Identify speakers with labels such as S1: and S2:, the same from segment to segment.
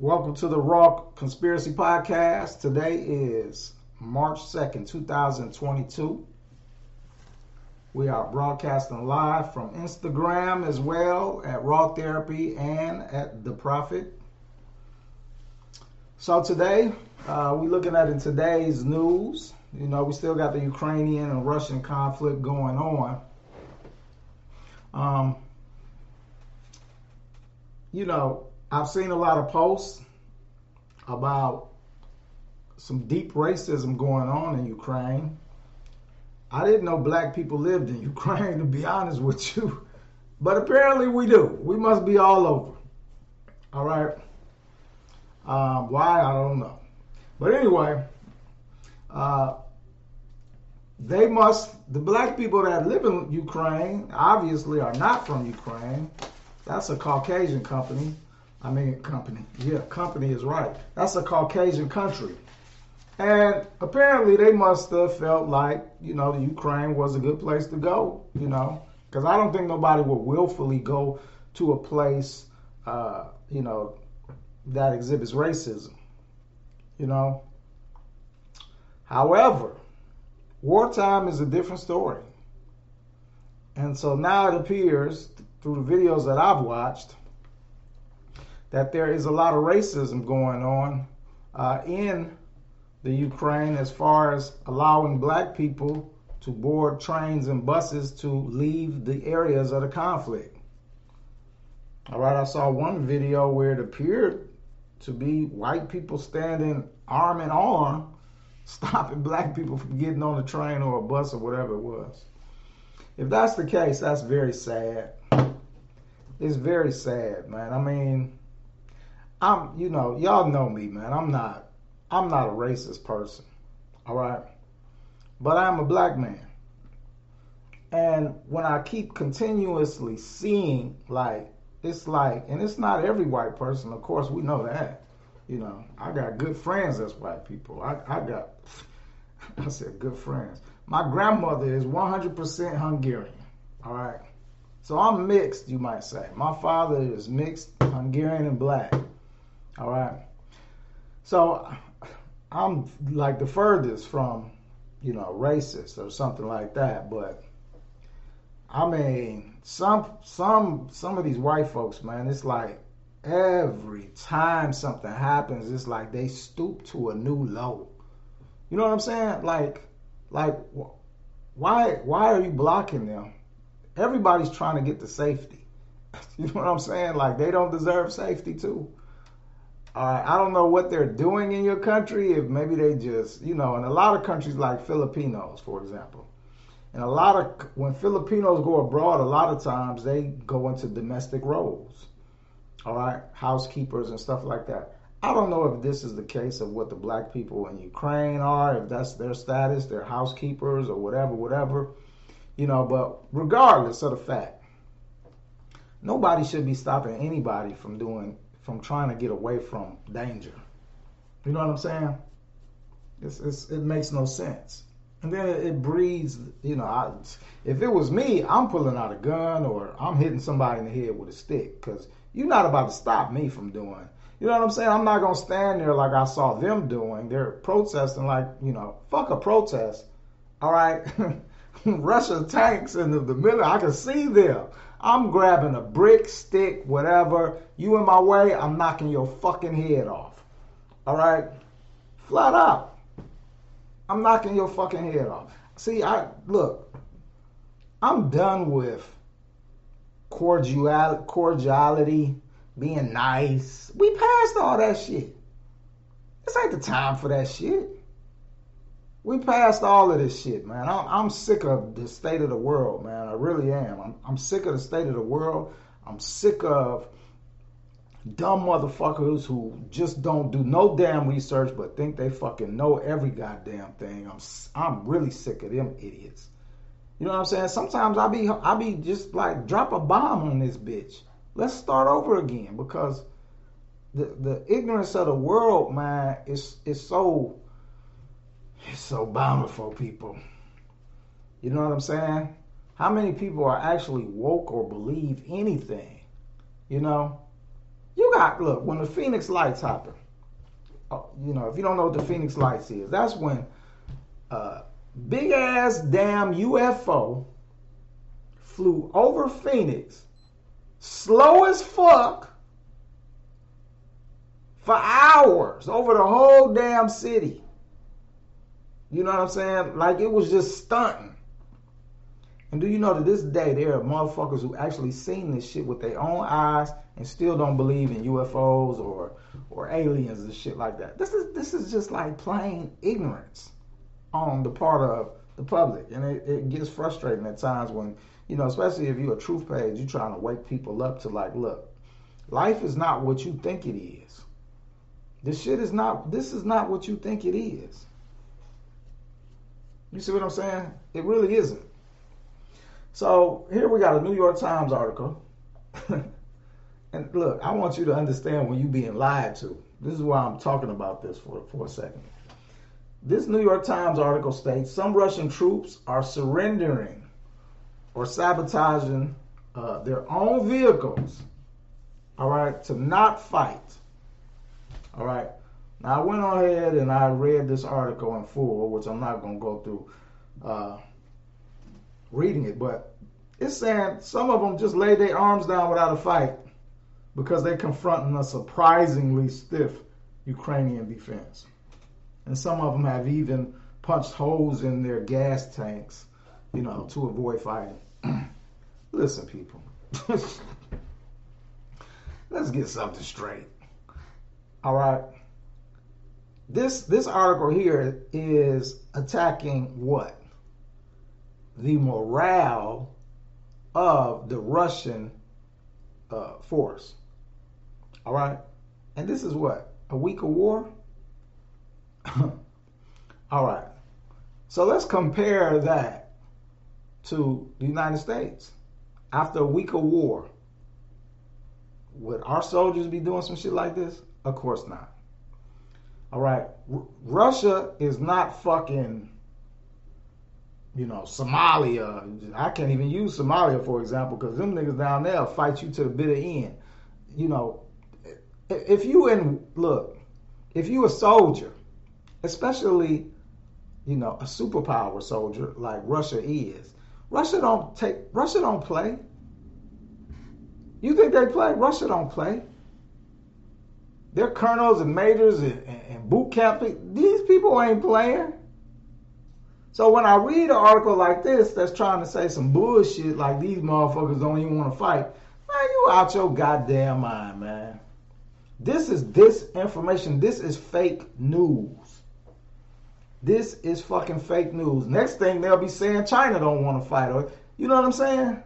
S1: Welcome to the Raw Conspiracy Podcast. Today is March 2nd, 2022. We are broadcasting live from Instagram as well at Raw Therapy and at The Prophet. So today, uh, we're looking at in today's news. You know, we still got the Ukrainian and Russian conflict going on. Um, you know, I've seen a lot of posts about some deep racism going on in Ukraine. I didn't know black people lived in Ukraine, to be honest with you. But apparently we do. We must be all over. All right. Um, why? I don't know. But anyway, uh, they must, the black people that live in Ukraine obviously are not from Ukraine. That's a Caucasian company. I mean, company. Yeah, company is right. That's a Caucasian country. And apparently they must have felt like, you know, the Ukraine was a good place to go, you know, because I don't think nobody would willfully go to a place, uh, you know, that exhibits racism, you know. However, wartime is a different story. And so now it appears through the videos that I've watched that there is a lot of racism going on uh, in the Ukraine as far as allowing black people to board trains and buses to leave the areas of the conflict. All right, I saw one video where it appeared to be white people standing arm in arm, stopping black people from getting on a train or a bus or whatever it was. If that's the case, that's very sad. It's very sad, man. I mean, I'm, you know, y'all know me, man. I'm not, I'm not a racist person. All right. But I'm a black man. And when I keep continuously seeing, like, it's like, and it's not every white person, of course, we know that. You know, I got good friends that's white people. I, I got, I said good friends. My grandmother is 100% Hungarian. All right. So I'm mixed, you might say. My father is mixed Hungarian and black. All right. So I'm like the furthest from, you know, racist or something like that. But I mean, some some some of these white folks, man, it's like every time something happens, it's like they stoop to a new low. You know what I'm saying? Like, like, why why are you blocking them? Everybody's trying to get to safety. You know what I'm saying? Like they don't deserve safety too. Uh, I don't know what they're doing in your country. If maybe they just, you know, in a lot of countries like Filipinos, for example, and a lot of when Filipinos go abroad, a lot of times they go into domestic roles, all right, housekeepers and stuff like that. I don't know if this is the case of what the black people in Ukraine are, if that's their status, they're housekeepers or whatever, whatever, you know. But regardless of the fact, nobody should be stopping anybody from doing from trying to get away from danger. You know what I'm saying? It's, it's, it makes no sense. And then it, it breeds, you know, I, if it was me, I'm pulling out a gun or I'm hitting somebody in the head with a stick because you're not about to stop me from doing. You know what I'm saying? I'm not going to stand there like I saw them doing. They're protesting like, you know, fuck a protest. All right? Russia tanks in the, the middle. I can see them. I'm grabbing a brick, stick, whatever. You in my way, I'm knocking your fucking head off. All right? Flat out. I'm knocking your fucking head off. See, I look, I'm done with cordial, cordiality, being nice. We passed all that shit. This ain't the time for that shit. We passed all of this shit, man. I'm, I'm sick of the state of the world, man. I really am. I'm, I'm sick of the state of the world. I'm sick of dumb motherfuckers who just don't do no damn research but think they fucking know every goddamn thing. I'm I'm really sick of them idiots. You know what I'm saying? Sometimes I be I be just like drop a bomb on this bitch. Let's start over again because the the ignorance of the world, man, is is so it's so bountiful, people. You know what I'm saying? How many people are actually woke or believe anything? You know? You got look when the Phoenix Lights happened. Oh, you know, if you don't know what the Phoenix Lights is, that's when uh, big ass damn UFO flew over Phoenix, slow as fuck, for hours over the whole damn city. You know what I'm saying? Like it was just stunting. And do you know to this day there are motherfuckers who actually seen this shit with their own eyes and still don't believe in UFOs or or aliens and shit like that. This is this is just like plain ignorance on the part of the public, and it, it gets frustrating at times when you know, especially if you're a truth page, you're trying to wake people up to like, look, life is not what you think it is. This shit is not. This is not what you think it is. You see what I'm saying? It really isn't. So here we got a New York Times article. and look, I want you to understand when you're being lied to. This is why I'm talking about this for, for a second. This New York Times article states some Russian troops are surrendering or sabotaging uh, their own vehicles, all right, to not fight. All right. Now I went ahead and I read this article in full, which I'm not going to go through. Uh, reading it, but it's saying some of them just laid their arms down without a fight because they're confronting a surprisingly stiff Ukrainian defense. And some of them have even punched holes in their gas tanks, you know, to avoid fighting. Listen, people. Let's get something straight. All right. This this article here is attacking what? the morale of the Russian uh, force. All right? And this is what? A week of war? All right. So let's compare that to the United States. After a week of war, would our soldiers be doing some shit like this? Of course not. All right. R- Russia is not fucking you know, Somalia. I can't even use Somalia, for example, because them niggas down there fight you to the bitter end. You know, if you in, look, if you a soldier, especially, you know, a superpower soldier like Russia is, Russia don't take, Russia don't play. You think they play? Russia don't play. They're colonels and majors and, and, and boot camp. These people ain't playing. So when I read an article like this that's trying to say some bullshit like these motherfuckers don't even want to fight, man, you out your goddamn mind, man. This is disinformation. This is fake news. This is fucking fake news. Next thing they'll be saying China don't want to fight. Or you know what I'm saying?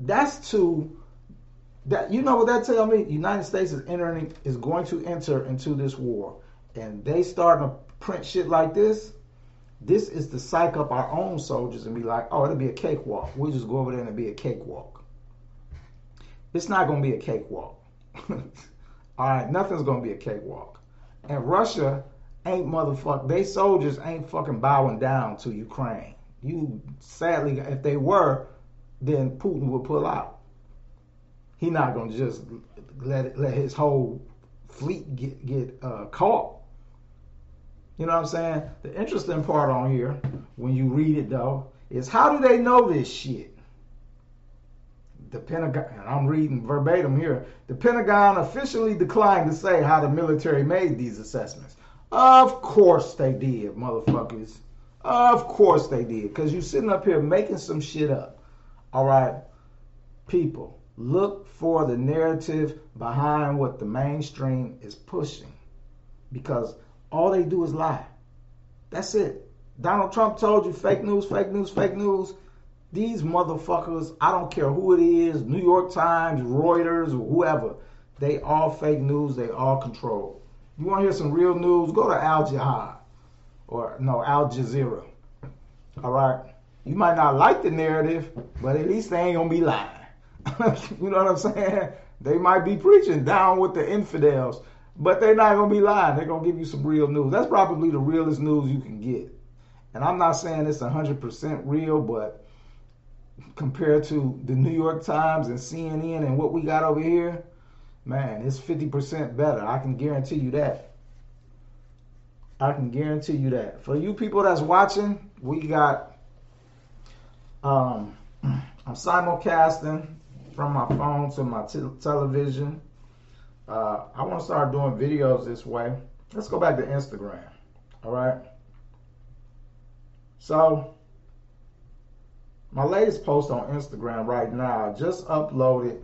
S1: That's to that you know what that tell me? United States is entering is going to enter into this war. And they starting to print shit like this this is to psych up our own soldiers and be like, oh, it'll be a cakewalk. We'll just go over there and be a cakewalk. It's not going to be a cakewalk. All right, nothing's going to be a cakewalk. And Russia ain't motherfuck. They soldiers ain't fucking bowing down to Ukraine. You sadly, if they were, then Putin would pull out. He not gonna just let let his whole fleet get get uh, caught. You know what I'm saying? The interesting part on here, when you read it though, is how do they know this shit? The Pentagon, and I'm reading verbatim here, the Pentagon officially declined to say how the military made these assessments. Of course they did, motherfuckers. Of course they did. Because you're sitting up here making some shit up. All right? People, look for the narrative behind what the mainstream is pushing. Because all they do is lie. That's it. Donald Trump told you fake news, fake news, fake news. These motherfuckers, I don't care who it is, New York Times, Reuters, or whoever, they all fake news, they all control. You want to hear some real news? Go to Al Jihad or no, Al Jazeera. All right? You might not like the narrative, but at least they ain't going to be lying. you know what I'm saying? They might be preaching down with the infidels, but they're not gonna be lying. They're gonna give you some real news. That's probably the realest news you can get. And I'm not saying it's 100% real, but compared to the New York Times and CNN and what we got over here, man, it's 50% better. I can guarantee you that. I can guarantee you that. For you people that's watching, we got um I'm simulcasting from my phone to my television. Uh, I want to start doing videos this way. Let's go back to Instagram. All right. So, my latest post on Instagram right now, I just uploaded.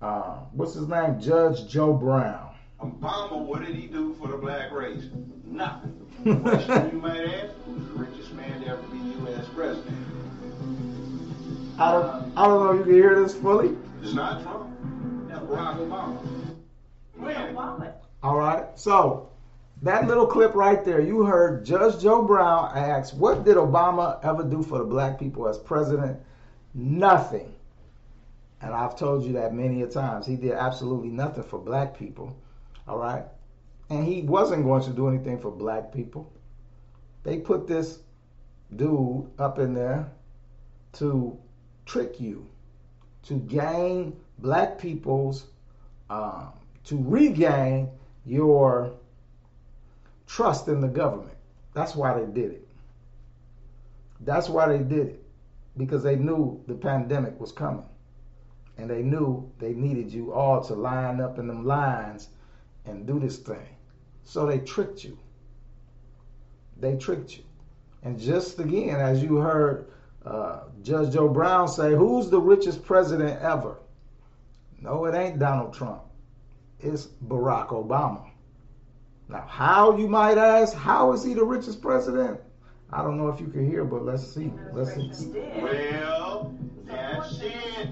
S1: Uh, what's his name? Judge Joe Brown.
S2: Obama, what did he do for the black race? Nothing. Question you might ask: Who's the richest man to ever be U.S. president?
S1: I don't, I don't know if you can hear this fully.
S2: It's not Trump. That's Barack Obama. When?
S1: All right. So that little clip right there, you heard Judge Joe Brown ask, "What did Obama ever do for the black people as president?" Nothing. And I've told you that many a times. He did absolutely nothing for black people. All right. And he wasn't going to do anything for black people. They put this dude up in there to trick you, to gain black people's, um, to regain your trust in the government. That's why they did it. That's why they did it. Because they knew the pandemic was coming. And they knew they needed you all to line up in them lines and do this thing. So they tricked you. They tricked you. And just again, as you heard uh, Judge Joe Brown say, Who's the richest president ever? No, it ain't Donald Trump. It's Barack Obama. Now, how you might ask, how is he the richest president? I don't know if you can hear, but let's see. Let's see.
S2: Well, that's it.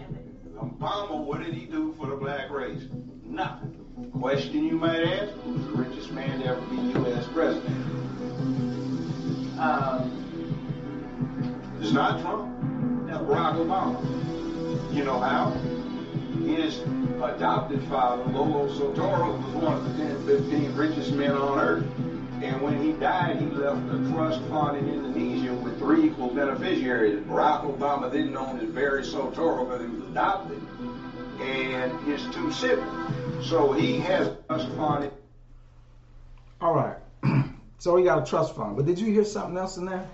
S2: Obama, what did he do for the black race? Nothing. Question you might ask: Who's the richest man to ever be U.S. president? Um, it's not Trump. That's Barack Obama. You know how? His adopted father, Lolo Soetoro, was one of the 10, 15 richest men on earth. And when he died, he left a trust fund in Indonesia with three equal beneficiaries. Barack Obama didn't own his Barry Soetoro because he was adopted, and his two siblings. So he has a trust fund.
S1: All right. so he got a trust fund. But did you hear something else in there?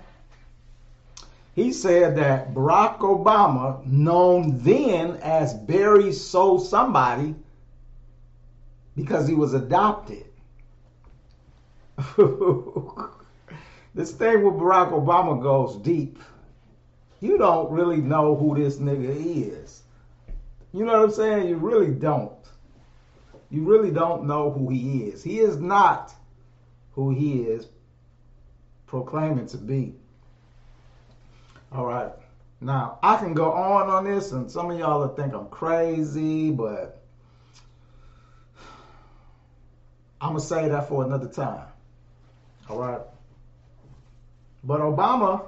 S1: He said that Barack Obama, known then as Barry So Somebody, because he was adopted. this thing with Barack Obama goes deep. You don't really know who this nigga is. You know what I'm saying? You really don't. You really don't know who he is. He is not who he is proclaiming to be. All right. Now, I can go on on this, and some of y'all will think I'm crazy, but I'm going to say that for another time. All right. But Obama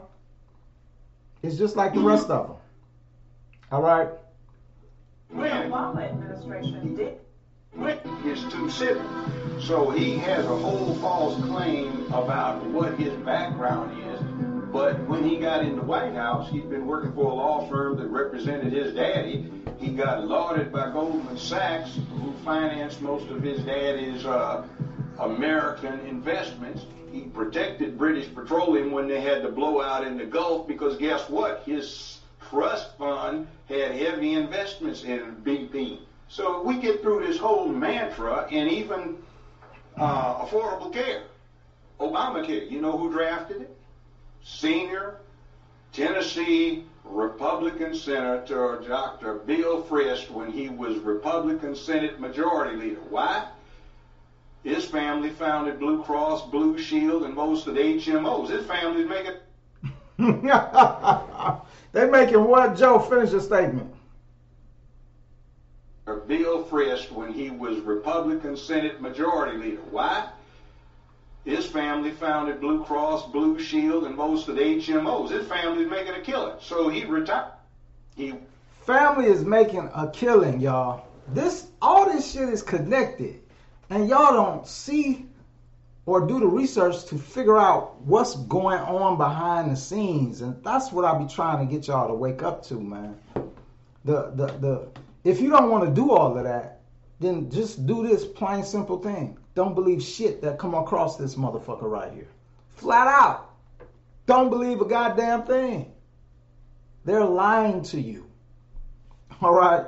S1: is just like the rest of them. All right.
S3: The Obama administration did.
S2: His too siblings. So he has a whole false claim about what his background is. But when he got in the White House, he'd been working for a law firm that represented his daddy. He got lauded by Goldman Sachs, who financed most of his daddy's uh, American investments. He protected British Petroleum when they had the blowout in the Gulf because guess what? His trust fund had heavy investments in BP. So we get through this whole mantra and even uh, affordable care, Obamacare. You know who drafted it? Senior Tennessee Republican Senator Dr. Bill Frist when he was Republican Senate Majority Leader. Why? His family founded Blue Cross, Blue Shield, and most of the HMOs. His family's making.
S1: they making what? Joe, finish your statement.
S2: Bill Frist when he was Republican Senate Majority Leader. Why? His family founded Blue Cross, Blue Shield, and most of the HMOs. His family's making a killing. So he retired. He
S1: family is making a killing, y'all. This all this shit is connected. And y'all don't see or do the research to figure out what's going on behind the scenes. And that's what I be trying to get y'all to wake up to, man. The the the if you don't want to do all of that, then just do this plain simple thing. Don't believe shit that come across this motherfucker right here. Flat out. Don't believe a goddamn thing. They're lying to you. All right.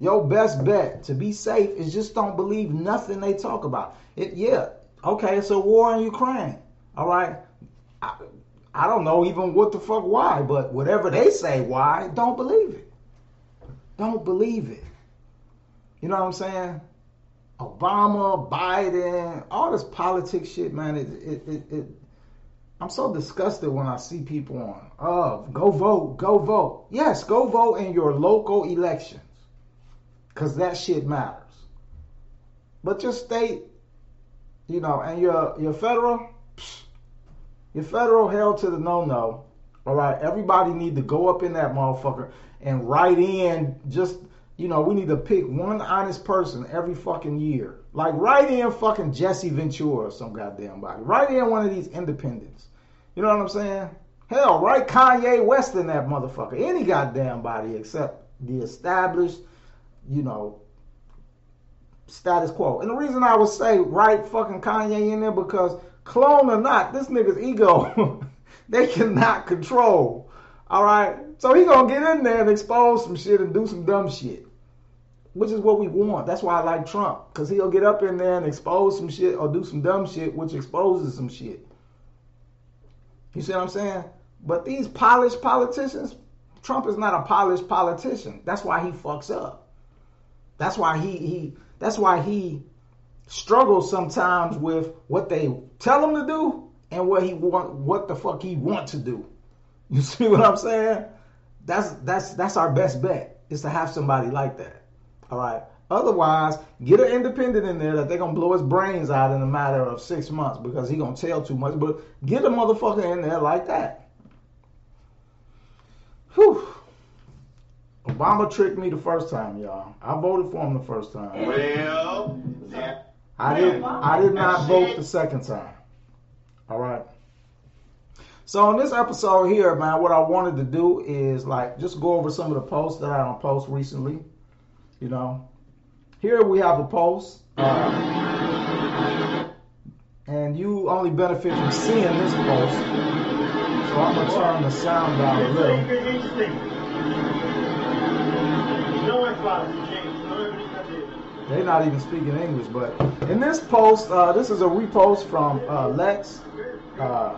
S1: Your best bet to be safe is just don't believe nothing they talk about. It yeah, okay, it's a war in Ukraine. All right. I, I don't know even what the fuck why, but whatever they say why, don't believe it. Don't believe it. You know what I'm saying? Obama, Biden, all this politics shit, man. It, it, it, it, I'm so disgusted when I see people on, oh, go vote, go vote. Yes, go vote in your local elections, cause that shit matters. But your state, you know, and your your federal, your federal held to the no no. All right, everybody need to go up in that motherfucker and write in just you know, we need to pick one honest person every fucking year. Like write in fucking Jesse Ventura or some goddamn body. Write in one of these independents. You know what I'm saying? Hell, write Kanye West in that motherfucker. Any goddamn body except the established, you know, status quo. And the reason I would say write fucking Kanye in there because clone or not, this nigga's ego, they cannot control. All right. So he gonna get in there and expose some shit and do some dumb shit which is what we want. That's why I like Trump, because he'll get up in there and expose some shit or do some dumb shit, which exposes some shit. You see what I'm saying? But these polished politicians, Trump is not a polished politician. That's why he fucks up. That's why he he that's why he struggles sometimes with what they tell him to do and what he want what the fuck he want to do. You see what I'm saying? That's that's that's our best bet is to have somebody like that. All right. Otherwise, get an independent in there that they're gonna blow his brains out in a matter of six months because he gonna tell too much. But get a motherfucker in there like that. Whew. Obama tricked me the first time, y'all. I voted for him the first time.
S2: Well, that,
S1: I did. I did not vote the second time. All right. So in this episode here, man, what I wanted to do is like just go over some of the posts that I don't post recently. You know, here we have a post, uh, and you only benefit from seeing this post. So I'm gonna turn the sound down a little. They're not even speaking English, but in this post, uh, this is a repost from uh, Lex, uh,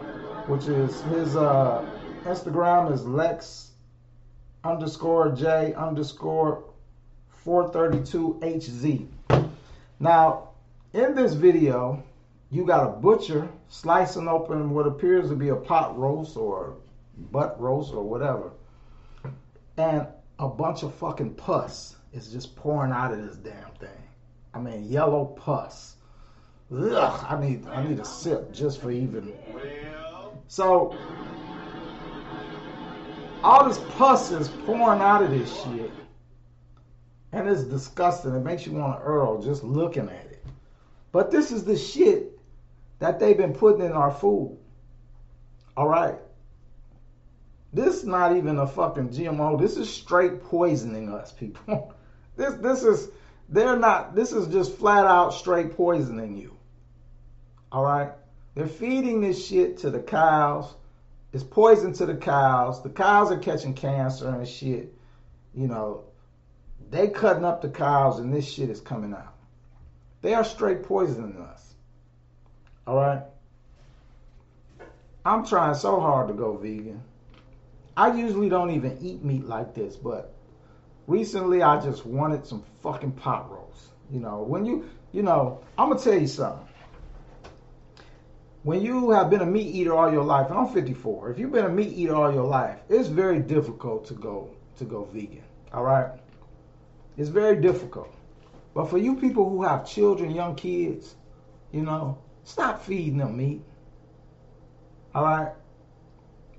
S1: which is his uh, Instagram is Lex underscore J underscore 432HZ. Now, in this video, you got a butcher slicing open what appears to be a pot roast or butt roast or whatever. And a bunch of fucking pus is just pouring out of this damn thing. I mean, yellow pus. Ugh, I need I need a sip just for even. So all this pus is pouring out of this shit. And it's disgusting. It makes you want to earl just looking at it. But this is the shit that they've been putting in our food. All right. This is not even a fucking GMO. This is straight poisoning us, people. this this is they're not this is just flat out straight poisoning you. All right? They're feeding this shit to the cows. It's poison to the cows. The cows are catching cancer and shit. You know, they cutting up the cows and this shit is coming out. They are straight poisoning us. All right? I'm trying so hard to go vegan. I usually don't even eat meat like this, but recently I just wanted some fucking pot roast. You know, when you, you know, I'm gonna tell you something. When you have been a meat eater all your life, and I'm 54, if you've been a meat eater all your life, it's very difficult to go to go vegan. All right, it's very difficult. But for you people who have children, young kids, you know, stop feeding them meat. All right.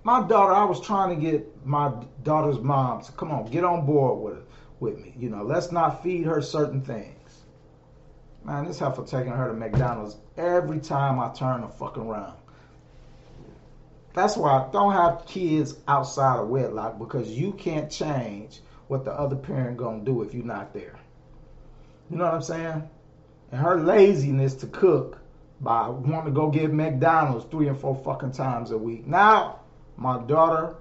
S1: My daughter, I was trying to get my daughter's mom to come on, get on board with with me. You know, let's not feed her certain things. Man, this heifer taking her to McDonald's every time I turn the fuck around. That's why I don't have kids outside of wedlock because you can't change what the other parent gonna do if you're not there. You know what I'm saying? And her laziness to cook by wanting to go get McDonald's three and four fucking times a week. Now, my daughter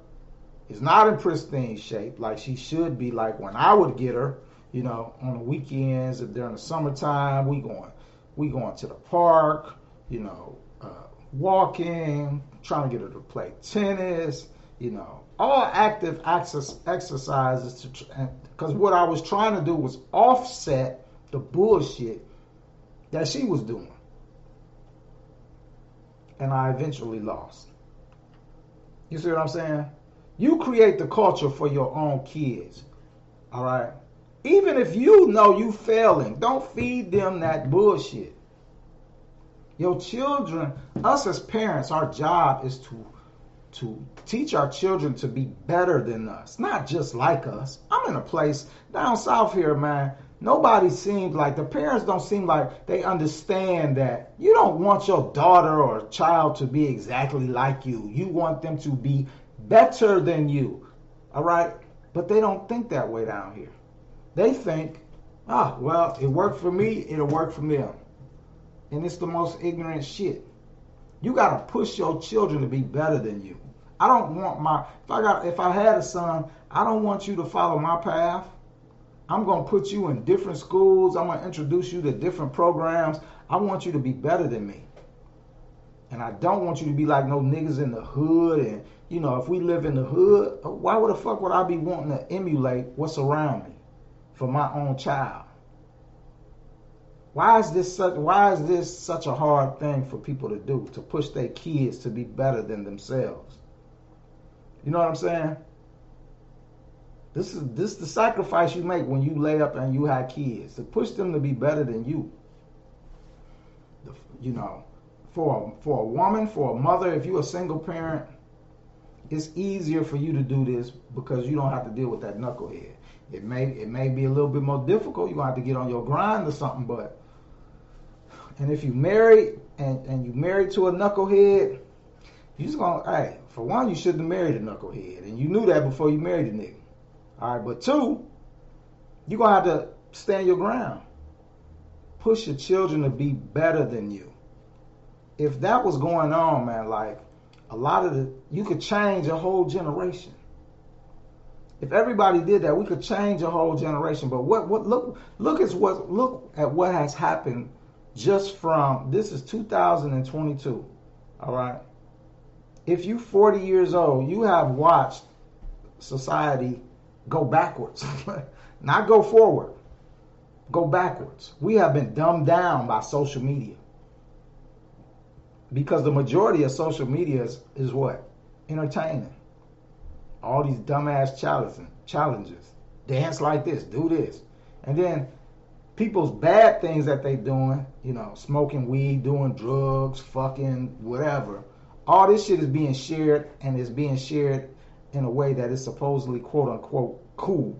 S1: is not in pristine shape like she should be, like when I would get her, you know, on the weekends or during the summertime. We going, we going to the park, you know, uh, walking, trying to get her to play tennis, you know, all active access exercises to because what I was trying to do was offset the bullshit that she was doing. And I eventually lost. You see what I'm saying? You create the culture for your own kids. All right? Even if you know you failing, don't feed them that bullshit. Your children, us as parents, our job is to to teach our children to be better than us, not just like us. I'm in a place down south here, man. Nobody seems like the parents don't seem like they understand that you don't want your daughter or child to be exactly like you. You want them to be better than you. All right? But they don't think that way down here. They think, ah, well, it worked for me, it'll work for them. And it's the most ignorant shit. You got to push your children to be better than you. I don't want my if I got if I had a son, I don't want you to follow my path. I'm going to put you in different schools. I'm going to introduce you to different programs. I want you to be better than me. And I don't want you to be like no niggas in the hood. And, you know, if we live in the hood, why would the fuck would I be wanting to emulate what's around me for my own child? Why is this such why is this such a hard thing for people to do to push their kids to be better than themselves? You know what I'm saying? This is this is the sacrifice you make when you lay up and you have kids to push them to be better than you. The, you know, for a, for a woman, for a mother, if you're a single parent, it's easier for you to do this because you don't have to deal with that knucklehead. It may it may be a little bit more difficult. You're gonna have to get on your grind or something, but and if you married and, and you married to a knucklehead, you just gonna hey, for one, you shouldn't have married a knucklehead. And you knew that before you married a nigga. Alright, but two, you're gonna have to stand your ground. Push your children to be better than you. If that was going on, man, like a lot of the you could change a whole generation. If everybody did that, we could change a whole generation. But what what look look at what look at what has happened just from this is 2022. All right. If you 40 years old, you have watched society go backwards, not go forward, go backwards. We have been dumbed down by social media because the majority of social media is, is what entertaining. All these dumbass challenges, challenges, dance like this, do this, and then people's bad things that they doing, you know, smoking weed, doing drugs, fucking whatever. All this shit is being shared and is being shared in a way that is supposedly quote unquote cool.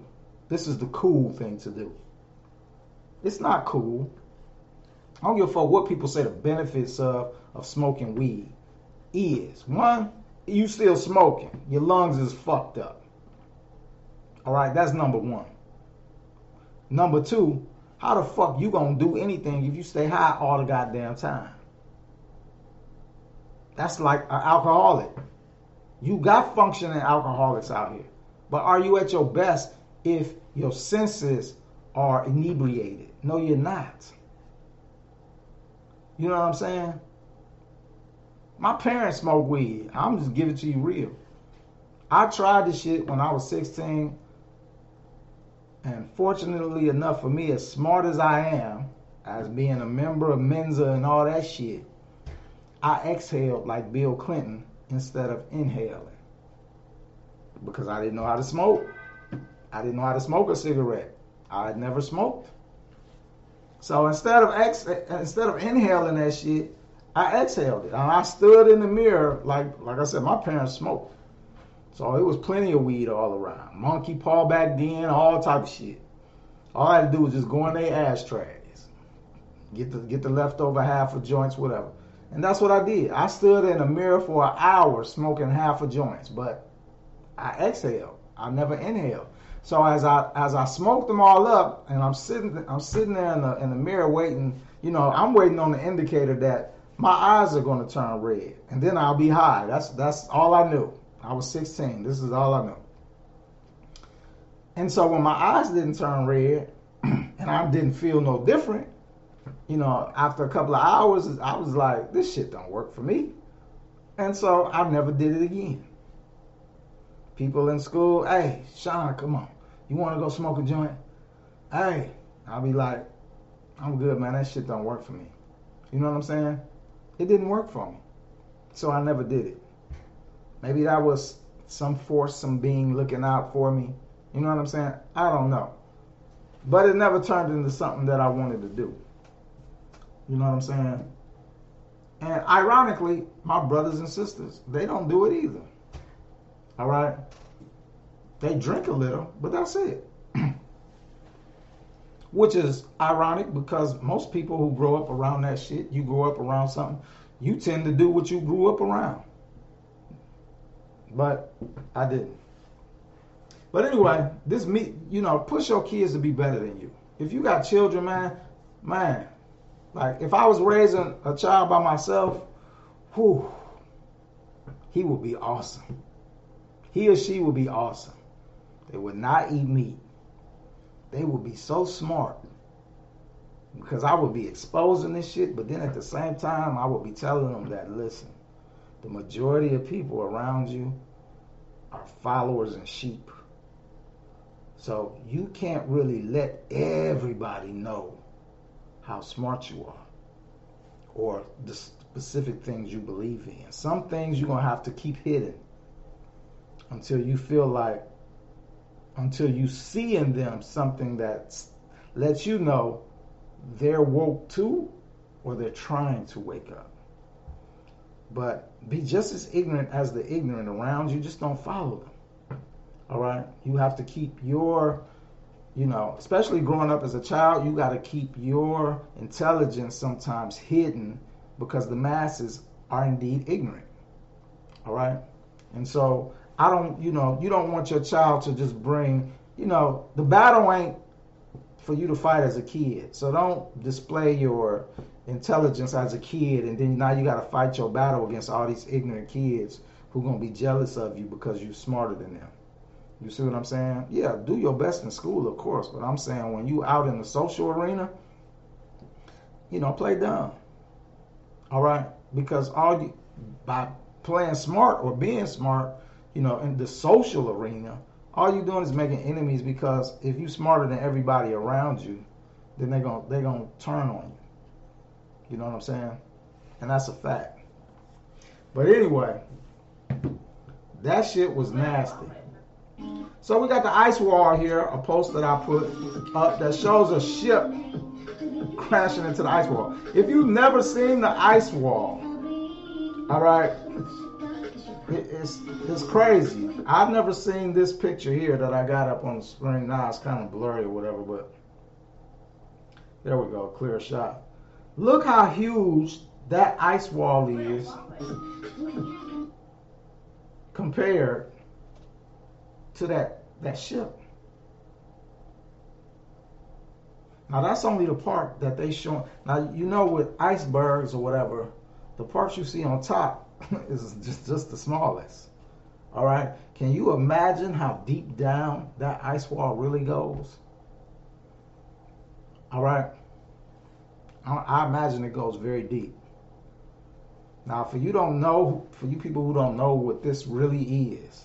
S1: This is the cool thing to do. It's not cool. I don't give a fuck what people say the benefits of, of smoking weed is. One, you still smoking. Your lungs is fucked up. All right, that's number one. Number two, how the fuck you gonna do anything if you stay high all the goddamn time? That's like an alcoholic. You got functioning alcoholics out here. But are you at your best if your senses are inebriated? No, you're not. You know what I'm saying? My parents smoke weed. I'm just giving it to you real. I tried this shit when I was 16. And fortunately enough for me, as smart as I am, as being a member of Mensa and all that shit, I exhaled like Bill Clinton instead of inhaling because I didn't know how to smoke. I didn't know how to smoke a cigarette. I had never smoked. So instead of ex- instead of inhaling that shit, I exhaled it. And I stood in the mirror like like I said, my parents smoked. So it was plenty of weed all around. Monkey paw back then, all type of shit. All I had to do was just go in their ashtrays. Get the get the leftover half of joints, whatever. And that's what I did. I stood in a mirror for an hour smoking half a joints, but I exhaled. I never inhaled. So as I as I smoked them all up, and I'm sitting I'm sitting there in the in the mirror waiting. You know, I'm waiting on the indicator that my eyes are going to turn red, and then I'll be high. That's that's all I knew. I was 16. This is all I knew. And so when my eyes didn't turn red, and I didn't feel no different, you know, after a couple of hours, I was like, this shit don't work for me. And so I never did it again. People in school, hey, Sean, come on. You want to go smoke a joint? Hey, I'll be like, I'm good, man. That shit don't work for me. You know what I'm saying? It didn't work for me. So I never did it. Maybe that was some force, some being looking out for me. You know what I'm saying? I don't know. But it never turned into something that I wanted to do. You know what I'm saying? And ironically, my brothers and sisters, they don't do it either. All right? They drink a little, but that's it. Which is ironic because most people who grow up around that shit, you grow up around something, you tend to do what you grew up around. But I didn't. But anyway, this me, you know, push your kids to be better than you. If you got children, man, man, like if I was raising a child by myself, whew, he would be awesome. He or she would be awesome. They would not eat meat. They would be so smart. Because I would be exposing this shit, but then at the same time, I would be telling them that, listen, the majority of people around you are followers and sheep. So you can't really let everybody know how smart you are or the specific things you believe in. Some things you're going to have to keep hidden until you feel like, until you see in them something that lets you know they're woke too or they're trying to wake up. But be just as ignorant as the ignorant around you, just don't follow them. All right? You have to keep your, you know, especially growing up as a child, you got to keep your intelligence sometimes hidden because the masses are indeed ignorant. All right? And so I don't, you know, you don't want your child to just bring, you know, the battle ain't for you to fight as a kid. So don't display your intelligence as a kid and then now you got to fight your battle against all these ignorant kids who going to be jealous of you because you're smarter than them. You see what I'm saying? Yeah, do your best in school, of course, but I'm saying when you out in the social arena, you know, play dumb. All right? Because all you by playing smart or being smart, you know, in the social arena, all you're doing is making enemies because if you're smarter than everybody around you, then they're gonna they're gonna turn on you. You know what I'm saying? And that's a fact. But anyway, that shit was nasty. So we got the ice wall here, a post that I put up that shows a ship crashing into the ice wall. If you've never seen the ice wall, all right, it's it's crazy. I've never seen this picture here that I got up on the screen. Now it's kind of blurry or whatever, but there we go, clear shot. Look how huge that ice wall is compared to that, that ship. Now that's only the part that they show. Now you know with icebergs or whatever, the parts you see on top is just just the smallest. All right. Can you imagine how deep down that ice wall really goes? All right. I, I imagine it goes very deep. Now, for you don't know, for you people who don't know what this really is,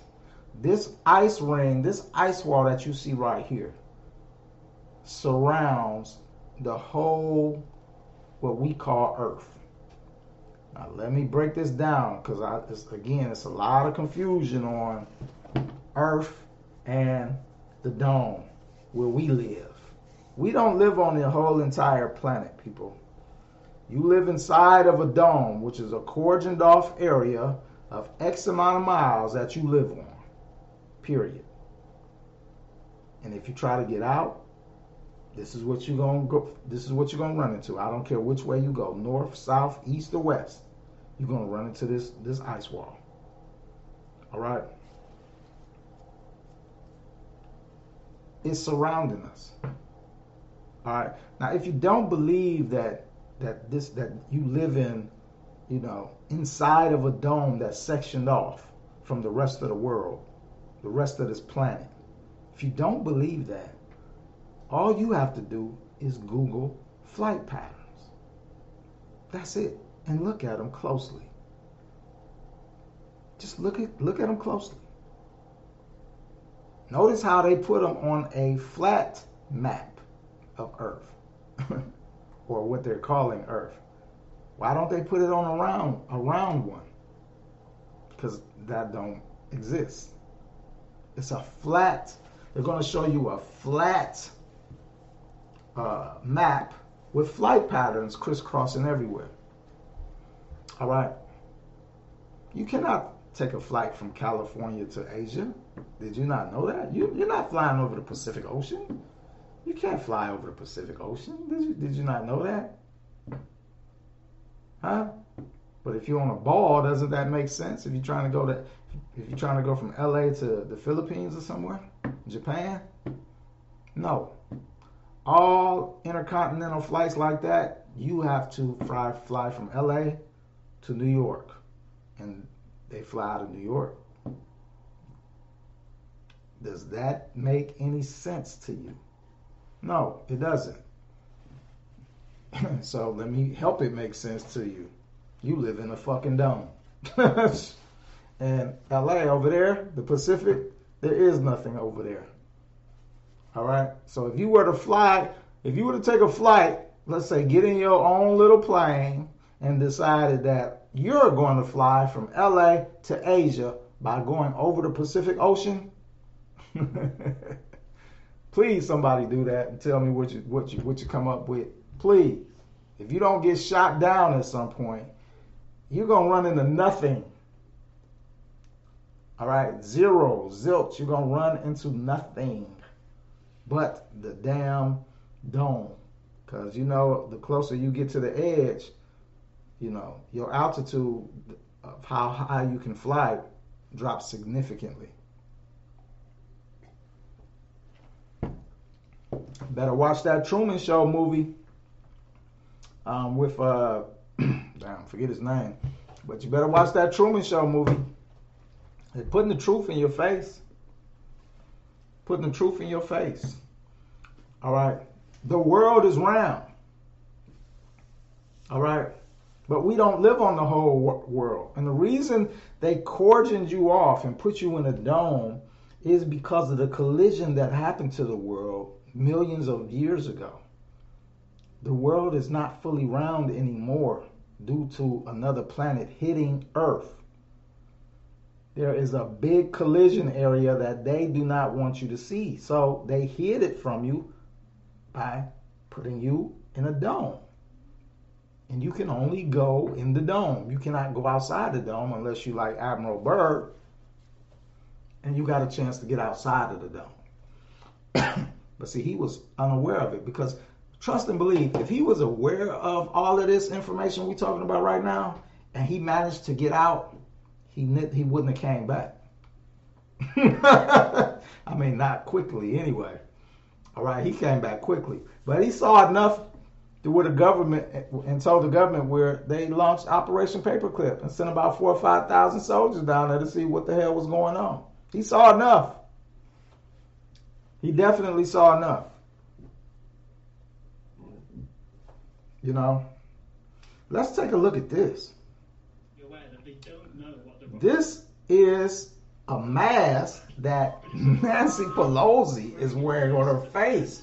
S1: this ice ring, this ice wall that you see right here, surrounds the whole, what we call Earth. Now, let me break this down because I, it's, again, it's a lot of confusion on Earth and the dome where we live. We don't live on the whole entire planet, people. You live inside of a dome, which is a cordoned off area of X amount of miles that you live on. Period. And if you try to get out, this is what you're gonna go. This is what you're gonna run into. I don't care which way you go, north, south, east, or west. You're gonna run into this this ice wall. All right. It's surrounding us. All right. Now, if you don't believe that that this that you live in, you know, inside of a dome that's sectioned off from the rest of the world, the rest of this planet, if you don't believe that, all you have to do is Google flight patterns. That's it, and look at them closely. Just look at look at them closely. Notice how they put them on a flat map of Earth, or what they're calling Earth. Why don't they put it on a round, a round one? Because that don't exist. It's a flat. They're going to show you a flat uh, map with flight patterns crisscrossing everywhere. All right. You cannot take a flight from California to Asia. Did you not know that? You, you're not flying over the Pacific Ocean. You can't fly over the Pacific Ocean. Did you, did you not know that? Huh? But if you're on a ball, doesn't that make sense? If you're trying to go to, if you're trying to go from LA to the Philippines or somewhere, Japan, no. All intercontinental flights like that, you have to fly fly from LA to New York, and they fly out of New York. Does that make any sense to you? No, it doesn't. so let me help it make sense to you. You live in a fucking dome. and LA over there, the Pacific, there is nothing over there. All right. So if you were to fly, if you were to take a flight, let's say get in your own little plane and decided that you're going to fly from LA to Asia by going over the Pacific Ocean. Please, somebody do that and tell me what you what you what you come up with. Please, if you don't get shot down at some point, you're gonna run into nothing. All right, zero, zilch. You're gonna run into nothing but the damn dome. Because you know, the closer you get to the edge, you know, your altitude of how high you can fly drops significantly. Better watch that Truman Show movie um, with uh, damn, forget his name, but you better watch that Truman Show movie. They're putting the truth in your face. Putting the truth in your face. All right. The world is round. All right. But we don't live on the whole world. And the reason they cordoned you off and put you in a dome is because of the collision that happened to the world millions of years ago. The world is not fully round anymore due to another planet hitting Earth. There is a big collision area that they do not want you to see. So they hid it from you by putting you in a dome. And you can only go in the dome. You cannot go outside the dome unless you like Admiral Byrd and you got a chance to get outside of the dome. but see, he was unaware of it because trust and believe, if he was aware of all of this information we're talking about right now, and he managed to get out, he he wouldn't have came back. I mean, not quickly anyway. All right, he came back quickly, but he saw enough to where the government and told the government where they launched Operation Paperclip and sent about four or five thousand soldiers down there to see what the hell was going on. He saw enough. He definitely saw enough. You know, let's take a look at this. This is a mask that Nancy Pelosi is wearing on her face.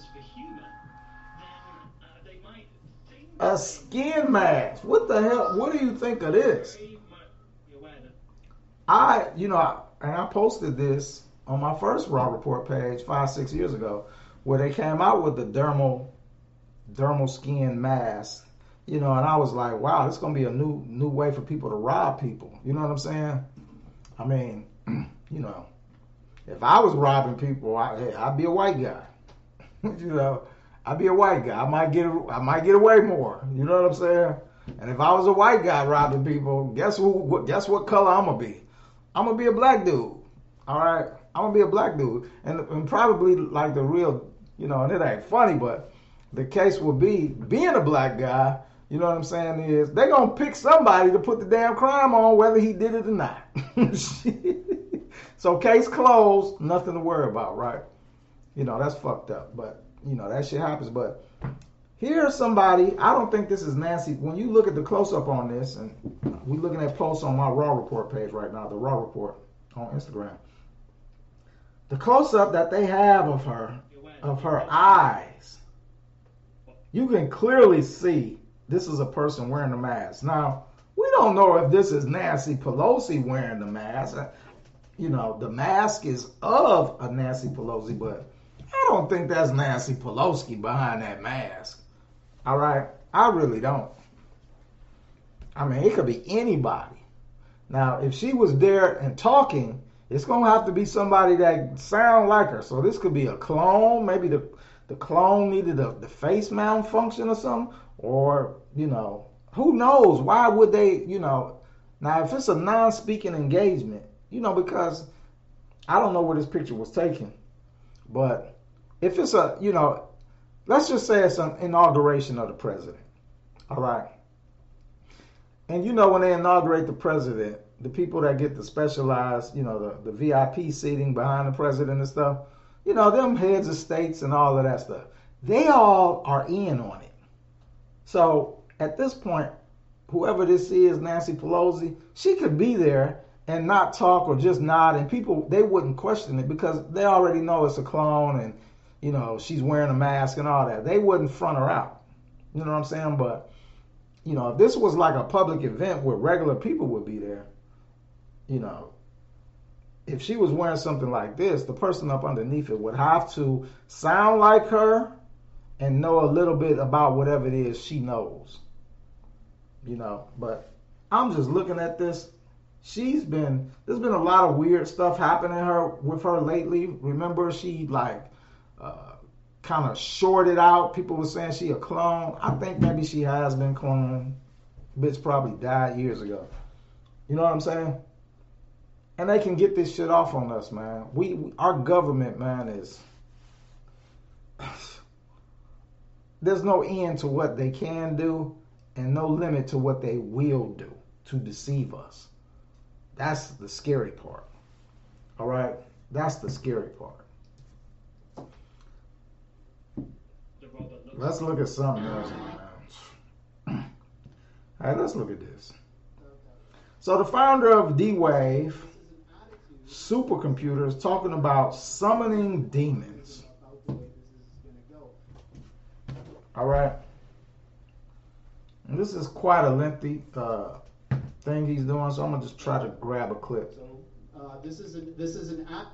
S1: A skin mask. What the hell? What do you think of this? I, you know, and I posted this on my first Raw Report page five, six years ago, where they came out with the dermal, dermal skin mask. You know, and I was like, wow, this is gonna be a new, new way for people to rob people. You know what I'm saying? I mean, you know, if I was robbing people, I, hey, I'd be a white guy. you know, I'd be a white guy. I might get I might get away more. You know what I'm saying? And if I was a white guy robbing people, guess who? Guess what color I'm gonna be? I'm gonna be a black dude. All right. I'm gonna be a black dude, and, and probably like the real, you know, and it ain't funny, but the case will be being a black guy. You know what I'm saying? Is they're gonna pick somebody to put the damn crime on, whether he did it or not. so case closed, nothing to worry about, right? You know that's fucked up, but you know that shit happens. But here's somebody. I don't think this is Nancy. When you look at the close up on this, and we're looking at posts on my Raw Report page right now, the Raw Report on Instagram. The close up that they have of her, of her eyes, you can clearly see this is a person wearing a mask. Now, we don't know if this is Nancy Pelosi wearing the mask. Uh, you know, the mask is of a Nancy Pelosi, but I don't think that's Nancy Pelosi behind that mask. All right? I really don't. I mean, it could be anybody. Now, if she was there and talking, it's gonna have to be somebody that sound like her. So this could be a clone. Maybe the the clone needed a, the face mount function or something, or you know, who knows? Why would they? You know, now if it's a non-speaking engagement, you know, because I don't know where this picture was taken, but if it's a, you know, let's just say it's an inauguration of the president, all right. And you know, when they inaugurate the president, the people that get the specialized, you know, the, the VIP seating behind the president and stuff, you know, them heads of states and all of that stuff, they all are in on it. So at this point, whoever this is, Nancy Pelosi, she could be there and not talk or just nod, and people they wouldn't question it because they already know it's a clone and you know she's wearing a mask and all that. They wouldn't front her out. You know what I'm saying? But you know, if this was like a public event where regular people would be there, you know, if she was wearing something like this, the person up underneath it would have to sound like her and know a little bit about whatever it is she knows. You know, but I'm just looking at this. She's been there's been a lot of weird stuff happening her with her lately. Remember she like uh, kind of shorted out. People were saying she a clone. I think maybe she has been cloned. Bitch probably died years ago. You know what I'm saying? And they can get this shit off on us, man. We, our government, man, is there's no end to what they can do and no limit to what they will do to deceive us. That's the scary part. All right? That's the scary part. Let's look at something else. All right, let's look at this. So the founder of D-Wave supercomputer is talking about summoning demons. All right. And this is quite a lengthy uh, thing he's doing, so I'm gonna just try to grab a clip.
S4: So uh, this is a, this is an app.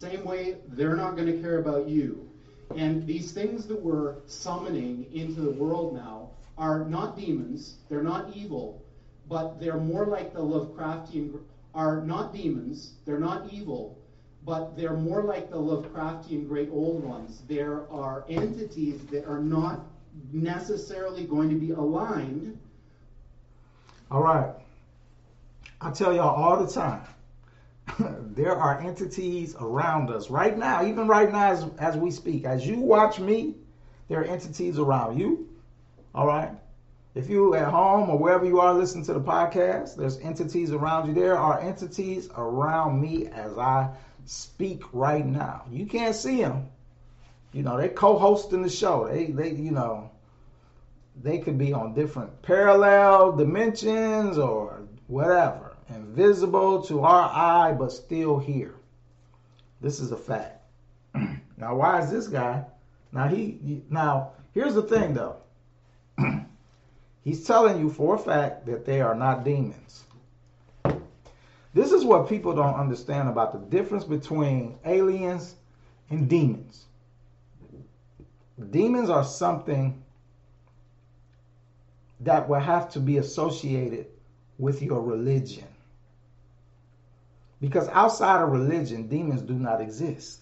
S4: Same way they're not going to care about you, and these things that we're summoning into the world now are not demons. They're not evil, but they're more like the Lovecraftian. Are not demons. They're not evil, but they're more like the Lovecraftian great old ones. There are entities that are not necessarily going to be aligned.
S1: All right. I tell y'all all the time, there are entities around us right now, even right now as, as we speak. As you watch me, there are entities around you. All right. If you at home or wherever you are listening to the podcast, there's entities around you. There are entities around me as I speak right now. You can't see them. You know, they're co-hosting the show. They they you know, they could be on different parallel dimensions or whatever. Invisible to our eye but still here. This is a fact. now why is this guy? Now he now here's the thing though. He's telling you for a fact that they are not demons. This is what people don't understand about the difference between aliens and demons. Demons are something that will have to be associated with your religion. Because outside of religion, demons do not exist.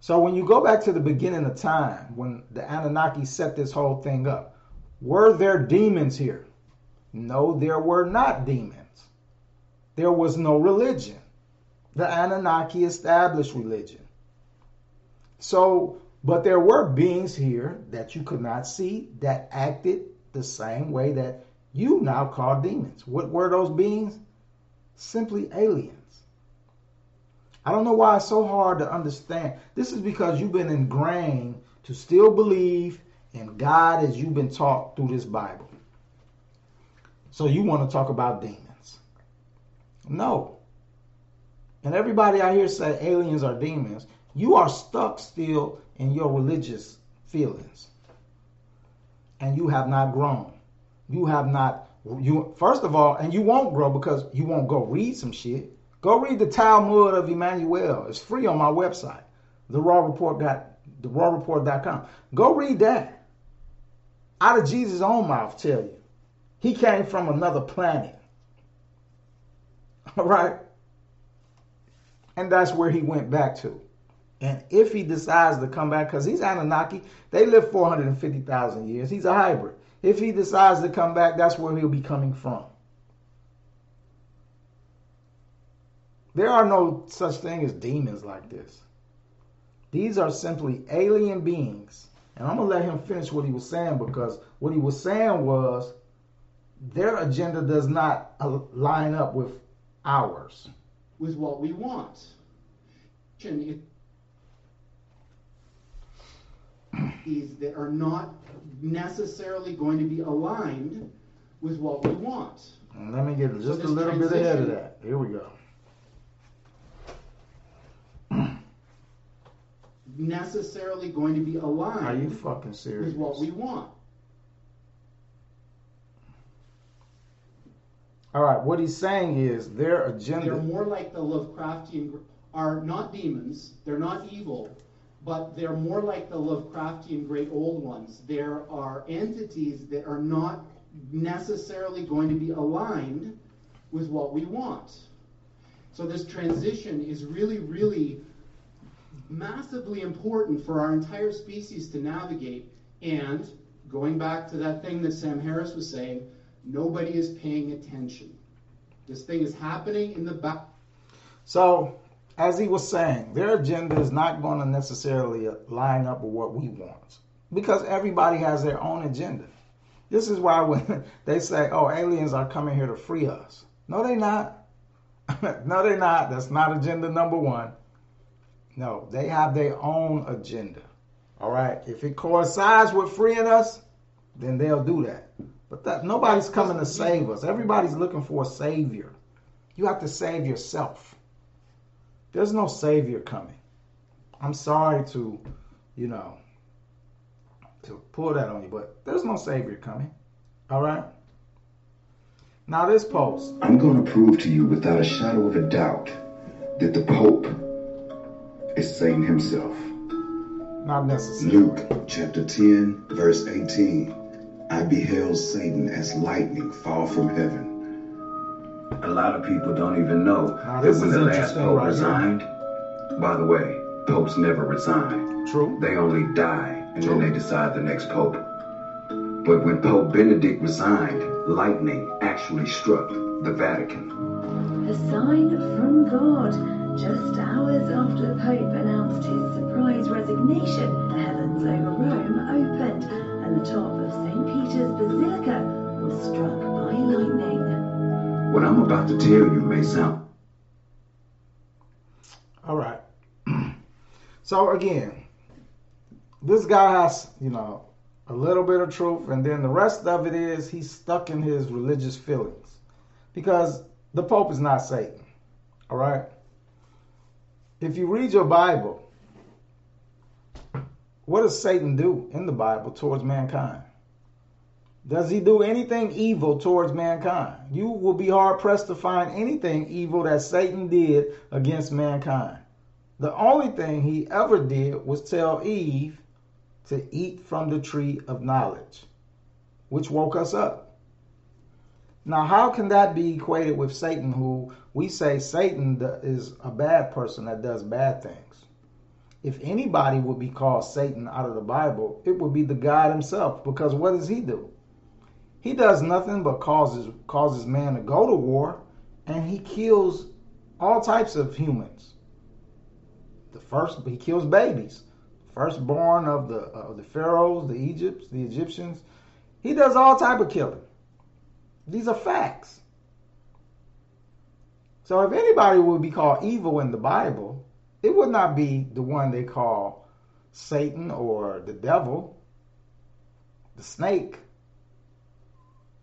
S1: So when you go back to the beginning of time, when the Anunnaki set this whole thing up, were there demons here? No, there were not demons. There was no religion. The Anunnaki established religion. So, but there were beings here that you could not see that acted the same way that you now call demons. What were those beings? Simply aliens. I don't know why it's so hard to understand. This is because you've been ingrained to still believe in God as you've been taught through this Bible. So you want to talk about demons. No. And everybody out here say aliens are demons. You are stuck still in your religious feelings. And you have not grown. You have not you first of all, and you won't grow because you won't go read some shit. Go read the Talmud of Emmanuel. It's free on my website, the raw report the rawreport.com. Go read that. Out of Jesus' own mouth, tell you. He came from another planet. All right? And that's where he went back to. And if he decides to come back, because he's Anunnaki, they live 450,000 years. He's a hybrid. If he decides to come back, that's where he'll be coming from. There are no such thing as demons like this. These are simply alien beings. And I'm going to let him finish what he was saying because what he was saying was their agenda does not line up with ours.
S4: With what we want. These that are not necessarily going to be aligned with what we want.
S1: Let me get just so a little bit ahead of that. Here we go.
S4: Necessarily going to be aligned.
S1: Are you fucking serious?
S4: With what we want.
S1: All right, what he's saying is their agenda.
S4: They're more like the Lovecraftian, are not demons, they're not evil, but they're more like the Lovecraftian great old ones. There are entities that are not necessarily going to be aligned with what we want. So this transition is really, really massively important for our entire species to navigate. And going back to that thing that Sam Harris was saying, nobody is paying attention. This thing is happening in the back.
S1: So, as he was saying, their agenda is not going to necessarily line up with what we want because everybody has their own agenda. This is why when they say, oh, aliens are coming here to free us. No, they're not. no, they're not. That's not agenda number one. No, they have their own agenda. All right. If it coincides with freeing us, then they'll do that. But that nobody's coming to save us. Everybody's looking for a savior. You have to save yourself. There's no savior coming. I'm sorry to, you know, to pull that on you, but there's no savior coming. All right? Now, this post.
S5: I'm going to prove to you without a shadow of a doubt that the Pope is Satan himself.
S1: Not necessary.
S5: Luke chapter 10, verse 18. I beheld Satan as lightning fall from heaven. A lot of people don't even know
S1: now,
S5: that when the last pope right resigned, here. by the way, popes never resign.
S1: True.
S5: They only die and True. then they decide the next pope. But when Pope Benedict resigned, lightning actually struck the Vatican.
S6: A sign from God just hours after the Pope announced his surprise resignation, the heavens over Rome opened and the top of St. Peter's Basilica was struck by lightning.
S5: What I'm about to tell you may sound.
S1: All right. so, again, this guy has, you know, a little bit of truth, and then the rest of it is he's stuck in his religious feelings because the Pope is not Satan. All right if you read your Bible, what does Satan do in the Bible towards mankind? Does he do anything evil towards mankind? You will be hard pressed to find anything evil that Satan did against mankind. The only thing he ever did was tell Eve to eat from the tree of knowledge, which woke us up. Now, how can that be equated with Satan, who we say Satan is a bad person that does bad things? If anybody would be called Satan out of the Bible, it would be the God himself, because what does he do? He does nothing but causes causes man to go to war, and he kills all types of humans. The first he kills babies, firstborn of the of the pharaohs, the Egypts, the Egyptians. He does all type of killing. These are facts. So if anybody would be called evil in the Bible, it would not be the one they call Satan or the devil, the snake.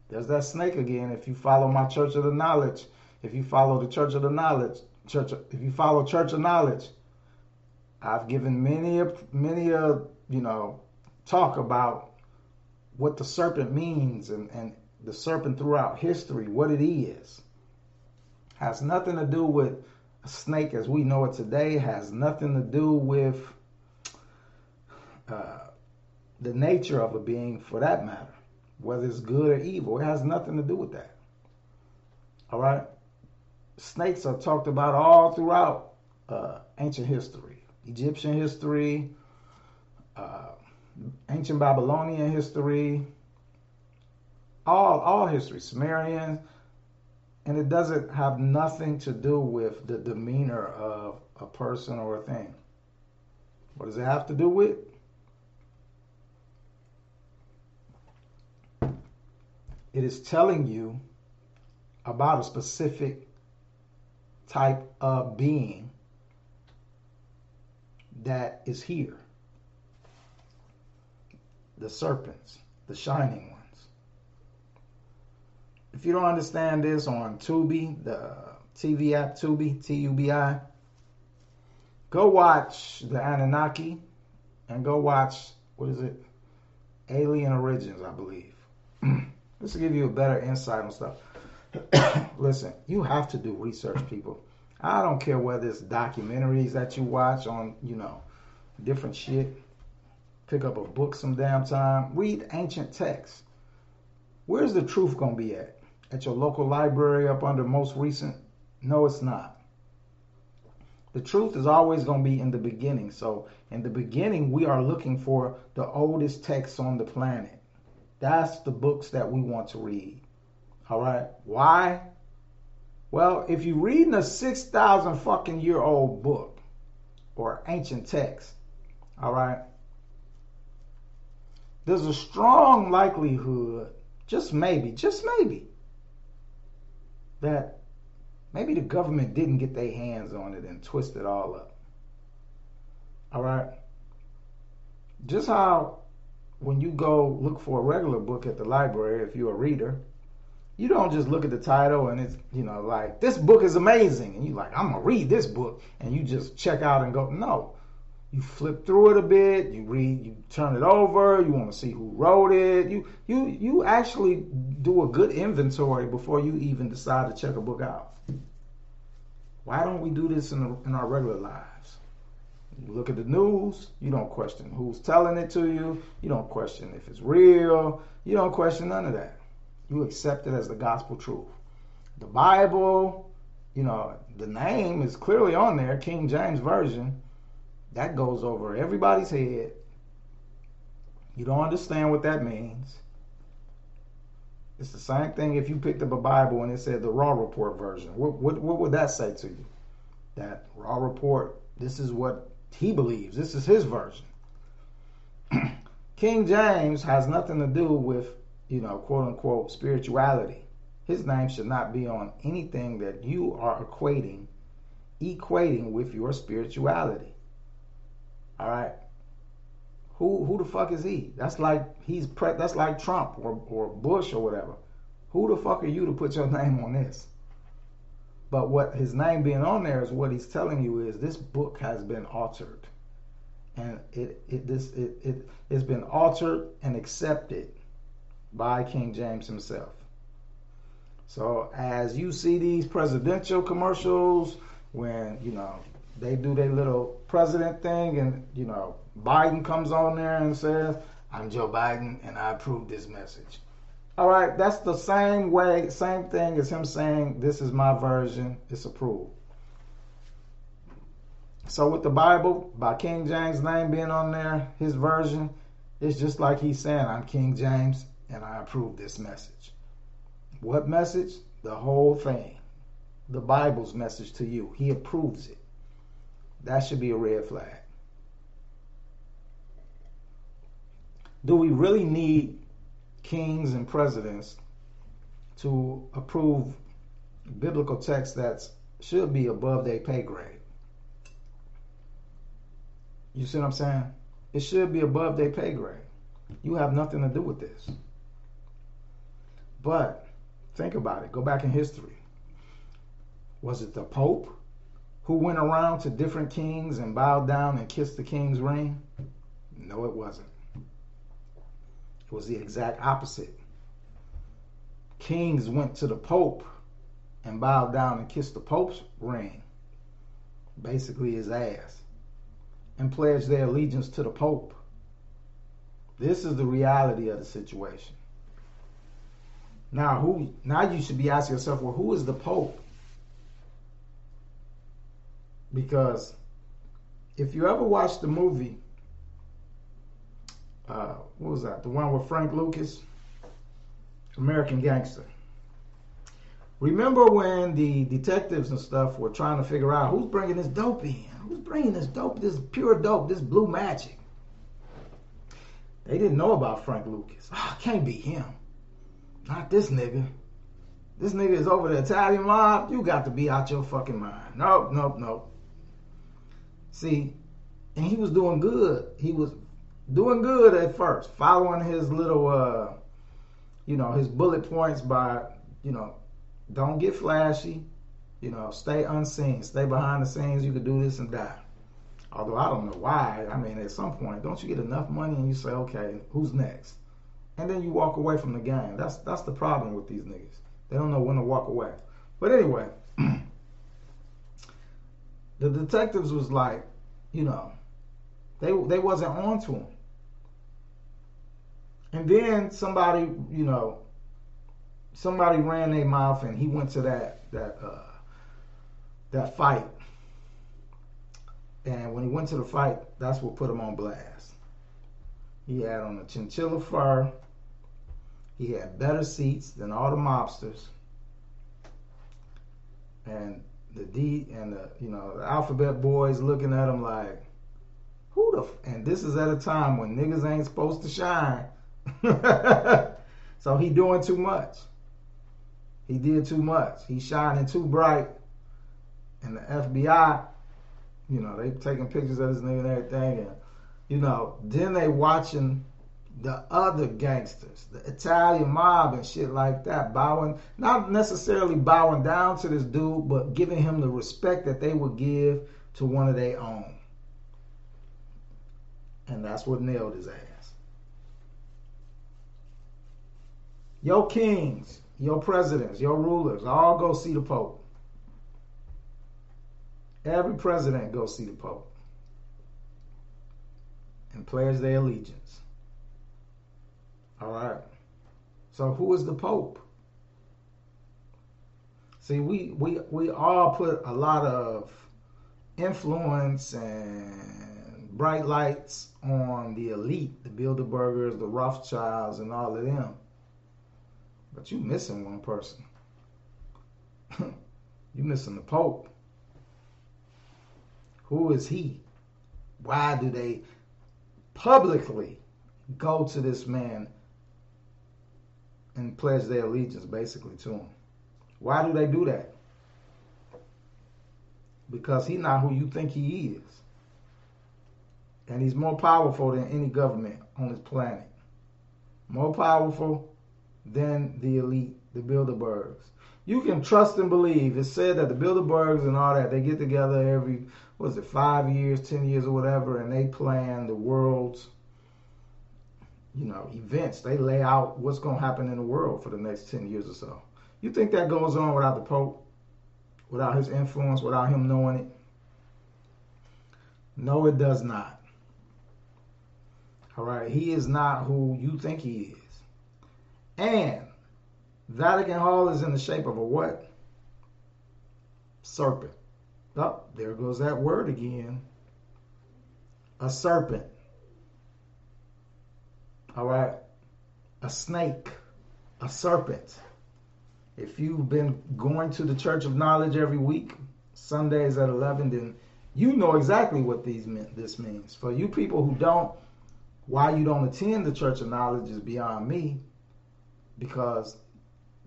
S1: There's that snake again. If you follow my church of the knowledge, if you follow the church of the knowledge, church, if you follow church of knowledge, I've given many a many a you know talk about what the serpent means and, and the serpent throughout history, what it is. Has nothing to do with a snake as we know it today, has nothing to do with uh, the nature of a being for that matter, whether it's good or evil. It has nothing to do with that. All right? Snakes are talked about all throughout uh, ancient history, Egyptian history, uh, ancient Babylonian history, all all history, Sumerian, and it doesn't have nothing to do with the demeanor of a person or a thing. What does it have to do with? It is telling you about a specific type of being that is here. The serpents, the shining ones. If you don't understand this on Tubi, the uh, TV app Tubi, T U B I, go watch the Anunnaki and go watch, what is it? Alien Origins, I believe. this will give you a better insight on stuff. Listen, you have to do research, people. I don't care whether it's documentaries that you watch on, you know, different shit. Pick up a book some damn time. Read ancient texts. Where's the truth going to be at? At your local library up under most recent? No, it's not. The truth is always going to be in the beginning. So, in the beginning, we are looking for the oldest texts on the planet. That's the books that we want to read. All right. Why? Well, if you're reading a 6,000 fucking year old book or ancient text, all right, there's a strong likelihood, just maybe, just maybe, that maybe the government didn't get their hands on it and twist it all up. All right? Just how when you go look for a regular book at the library, if you're a reader, you don't just look at the title and it's, you know, like, this book is amazing. And you're like, I'm going to read this book. And you just check out and go, no. You flip through it a bit, you read, you turn it over, you want to see who wrote it. You you you actually do a good inventory before you even decide to check a book out. Why don't we do this in, the, in our regular lives? You look at the news, you don't question who's telling it to you, you don't question if it's real, you don't question none of that. You accept it as the gospel truth. The Bible, you know, the name is clearly on there, King James Version that goes over everybody's head. You don't understand what that means. It's the same thing if you picked up a Bible and it said the Raw Report version. What, what, what would that say to you? That Raw Report, this is what he believes. This is his version. King James has nothing to do with, you know, quote unquote spirituality. His name should not be on anything that you are equating, equating with your spirituality. All right. Who who the fuck is he? That's like he's pre- that's like Trump or or Bush or whatever. Who the fuck are you to put your name on this? But what his name being on there is what he's telling you is this book has been altered. And it it this it, it it's been altered and accepted by King James himself. So as you see these presidential commercials when, you know, they do their little president thing, and you know, Biden comes on there and says, "I'm Joe Biden, and I approve this message." All right, that's the same way, same thing as him saying, "This is my version; it's approved." So with the Bible, by King James' name being on there, his version, it's just like he's saying, "I'm King James, and I approve this message. What message? The whole thing. The Bible's message to you. He approves it. That should be a red flag. Do we really need kings and presidents to approve biblical text that should be above their pay grade? You see what I'm saying? It should be above their pay grade. You have nothing to do with this. But think about it. Go back in history. Was it the Pope who went around to different kings and bowed down and kissed the king's ring? No, it wasn't. It was the exact opposite. Kings went to the Pope and bowed down and kissed the Pope's ring, basically his ass, and pledged their allegiance to the Pope. This is the reality of the situation. Now, who? Now you should be asking yourself, well, who is the Pope? Because if you ever watched the movie, uh, what was that? The one with Frank Lucas, American Gangster. Remember when the detectives and stuff were trying to figure out who's bringing this dope in? Who's bringing this dope, this pure dope, this blue magic? They didn't know about Frank Lucas. Oh, can't be him. Not this nigga. This nigga is over the Italian mob. You got to be out your fucking mind. Nope, nope, nope. See, and he was doing good. He was doing good at first, following his little, uh, you know, his bullet points by, you know, don't get flashy, you know, stay unseen, stay behind the scenes. You could do this and that. Although I don't know why. I mean, at some point, don't you get enough money and you say, okay, who's next? And then you walk away from the game. That's that's the problem with these niggas. They don't know when to walk away. But anyway, the detectives was like, you know, they they wasn't on to him. And then somebody, you know, somebody ran their mouth and he went to that that uh, that fight and when he went to the fight, that's what put him on blast. He had on a chinchilla fur. He had better seats than all the mobsters. And the D and the you know the alphabet boys looking at him like, who the? F-? And this is at a time when niggas ain't supposed to shine. so he doing too much. He did too much. He shining too bright. And the FBI you know, they taking pictures of this nigga and everything, and you know, then they watching the other gangsters, the Italian mob and shit like that, bowing, not necessarily bowing down to this dude, but giving him the respect that they would give to one of their own. And that's what nailed his ass. Your kings, your presidents, your rulers, all go see the Pope. Every president goes see the Pope and pledge their allegiance. All right. So who is the Pope? See, we we we all put a lot of influence and bright lights on the elite, the Bilderbergers, the Rothschilds, and all of them. But you missing one person. you missing the Pope. Who is he? Why do they publicly go to this man and pledge their allegiance basically to him? Why do they do that? Because he's not who you think he is. And he's more powerful than any government on this planet. More powerful than the elite, the Bilderbergs. You can trust and believe. It's said that the Bilderbergs and all that, they get together every was it five years, ten years, or whatever, and they plan the world's you know events. They lay out what's going to happen in the world for the next ten years or so. You think that goes on without the Pope, without his influence, without him knowing it? No, it does not. All right, he is not who you think he is. And Vatican Hall is in the shape of a what? Serpent. Oh, there goes that word again. A serpent. All right. a snake, a serpent. If you've been going to the Church of Knowledge every week, Sundays at 11, then you know exactly what these this means. For you people who don't, why you don't attend the Church of Knowledge is beyond me because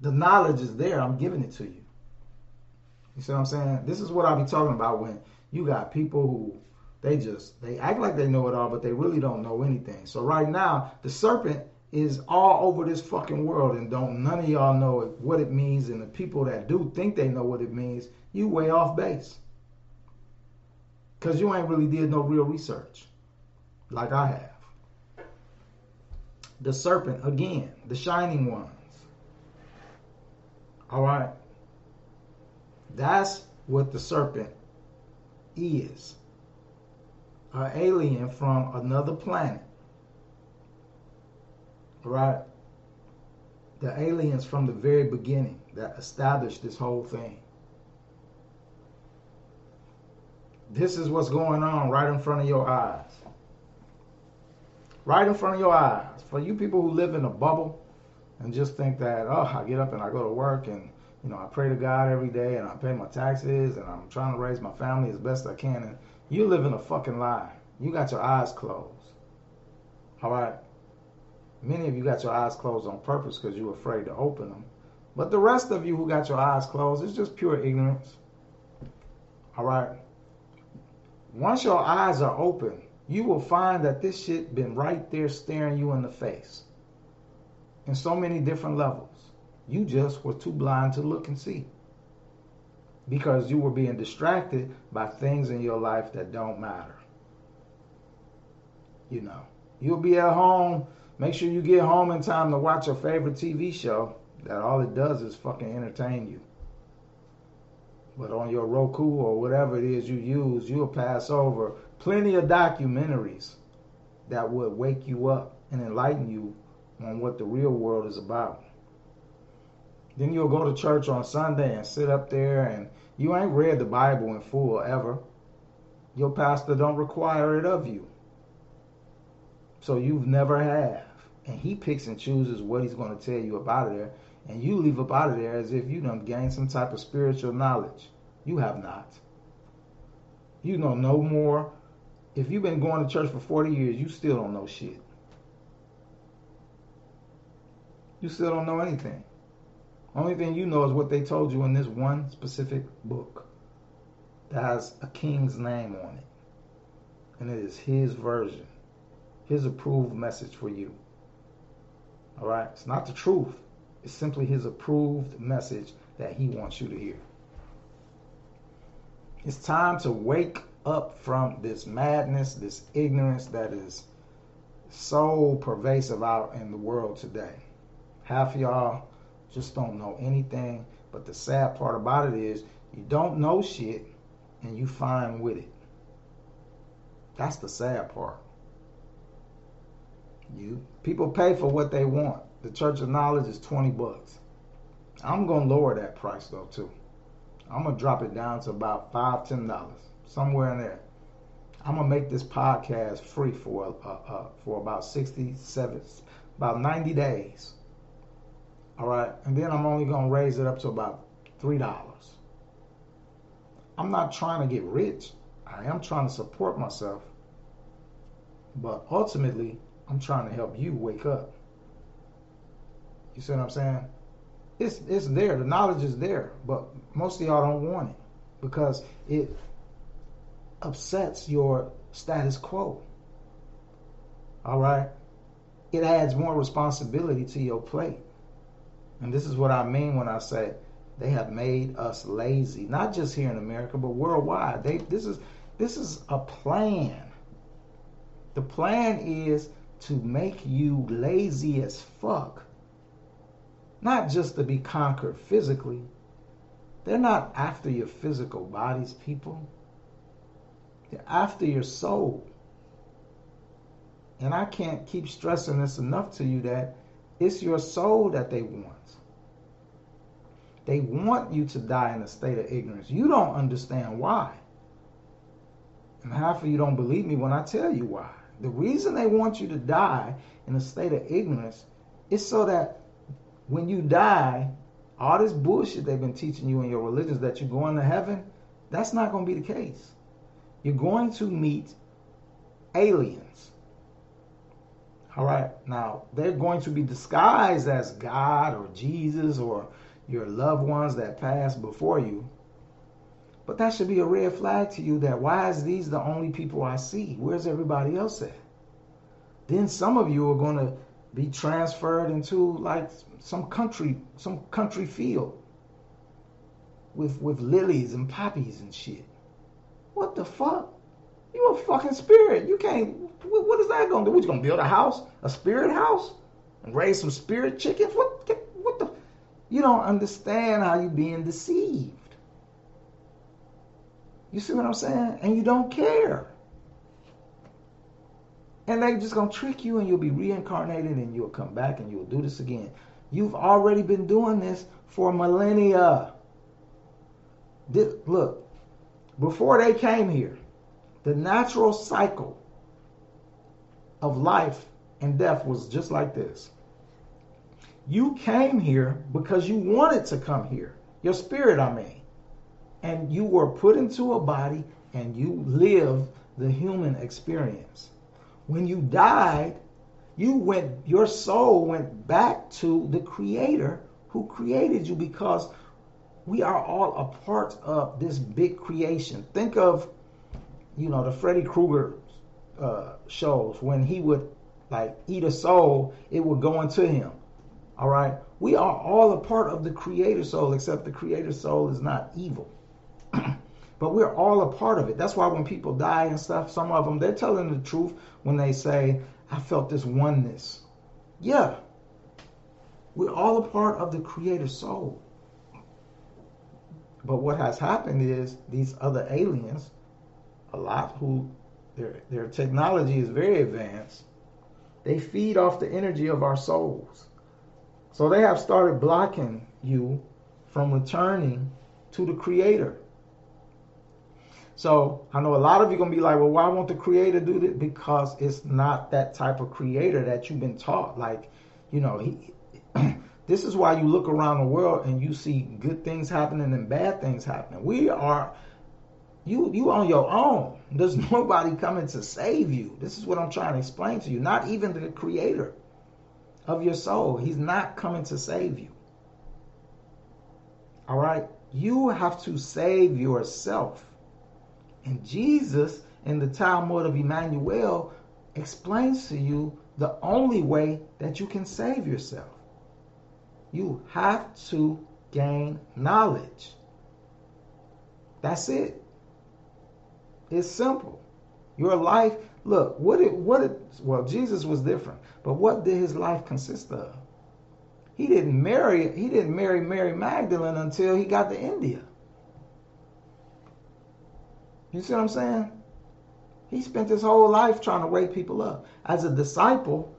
S1: the knowledge is there. I'm giving it to you. You see what I'm saying? This is what I'll be talking about when you got people who they just they act like they know it all, but they really don't know anything. So right now, the serpent is all over this fucking world, and don't none of y'all know what it means. And the people that do think they know what it means, you way off base, cause you ain't really did no real research, like I have. The serpent again, the shining ones. All right, that's what the serpent is an alien from another planet. Right? The aliens from the very beginning that established this whole thing. This is what's going on right in front of your eyes. Right in front of your eyes. For you people who live in a bubble and just think that, oh, I get up and I go to work and you know, I pray to God every day and I pay my taxes and I'm trying to raise my family as best I can. And you live in a fucking lie. You got your eyes closed. All right. Many of you got your eyes closed on purpose because you're afraid to open them. But the rest of you who got your eyes closed, it's just pure ignorance. All right. Once your eyes are open, you will find that this shit been right there staring you in the face in so many different levels. You just were too blind to look and see because you were being distracted by things in your life that don't matter. You know, you'll be at home. Make sure you get home in time to watch your favorite TV show that all it does is fucking entertain you. But on your Roku or whatever it is you use, you'll pass over plenty of documentaries that would wake you up and enlighten you on what the real world is about. Then you'll go to church on Sunday and sit up there and you ain't read the Bible in full ever. Your pastor don't require it of you. So you've never have. And he picks and chooses what he's going to tell you about it there. And you leave up out of there as if you done gained some type of spiritual knowledge. You have not. You know no more. If you've been going to church for 40 years, you still don't know shit. You still don't know anything. Only thing you know is what they told you in this one specific book that has a king's name on it. And it is his version, his approved message for you. All right? It's not the truth, it's simply his approved message that he wants you to hear. It's time to wake up from this madness, this ignorance that is so pervasive out in the world today. Half of y'all just don't know anything. But the sad part about it is you don't know shit and you fine with it. That's the sad part. You people pay for what they want. The Church of Knowledge is 20 bucks. I'm gonna lower that price though too. I'm gonna drop it down to about five, ten dollars, somewhere in there. I'm gonna make this podcast free for uh, uh, for about 67, about 90 days. All right. And then I'm only going to raise it up to about $3. I'm not trying to get rich. I am trying to support myself. But ultimately, I'm trying to help you wake up. You see what I'm saying? It's it's there. The knowledge is there, but most of y'all don't want it because it upsets your status quo. All right? It adds more responsibility to your plate. And this is what I mean when I say they have made us lazy, not just here in America, but worldwide. They this is this is a plan. The plan is to make you lazy as fuck. Not just to be conquered physically. They're not after your physical bodies, people. They're after your soul. And I can't keep stressing this enough to you that it's your soul that they want. They want you to die in a state of ignorance. You don't understand why. And half of you don't believe me when I tell you why. The reason they want you to die in a state of ignorance is so that when you die, all this bullshit they've been teaching you in your religions that you're going to heaven, that's not going to be the case. You're going to meet aliens. All right. Now, they're going to be disguised as God or Jesus or your loved ones that passed before you. But that should be a red flag to you that why is these the only people I see? Where's everybody else at? Then some of you are going to be transferred into like some country, some country field with with lilies and poppies and shit. What the fuck? You a fucking spirit. You can't. What is that gonna do? What you gonna build a house, a spirit house, and raise some spirit chickens? What? What the? You don't understand how you're being deceived. You see what I'm saying? And you don't care. And they just gonna trick you and you'll be reincarnated and you'll come back and you'll do this again. You've already been doing this for millennia. This, look, before they came here, the natural cycle of life and death was just like this. You came here because you wanted to come here. Your spirit, I mean. And you were put into a body and you lived the human experience. When you died, you went your soul went back to the creator who created you because we are all a part of this big creation. Think of you know the Freddy Krueger uh, shows when he would like eat a soul, it would go into him. All right, we are all a part of the Creator soul, except the Creator soul is not evil. but we're all a part of it. That's why when people die and stuff, some of them they're telling the truth when they say, "I felt this oneness." Yeah, we're all a part of the Creator soul. But what has happened is these other aliens, a lot who their their technology is very advanced, they feed off the energy of our souls. So they have started blocking you from returning to the creator. So I know a lot of you gonna be like, well, why won't the creator do this? Because it's not that type of creator that you've been taught. Like, you know, he this is why you look around the world and you see good things happening and bad things happening. We are you you on your own. There's nobody coming to save you. This is what I'm trying to explain to you. Not even the creator of your soul. He's not coming to save you. All right? You have to save yourself. And Jesus in the Talmud of Emmanuel explains to you the only way that you can save yourself. You have to gain knowledge. That's it. It's simple. Your life, look, what it what it well, Jesus was different, but what did his life consist of? He didn't marry he didn't marry Mary Magdalene until he got to India. You see what I'm saying? He spent his whole life trying to wake people up. As a disciple,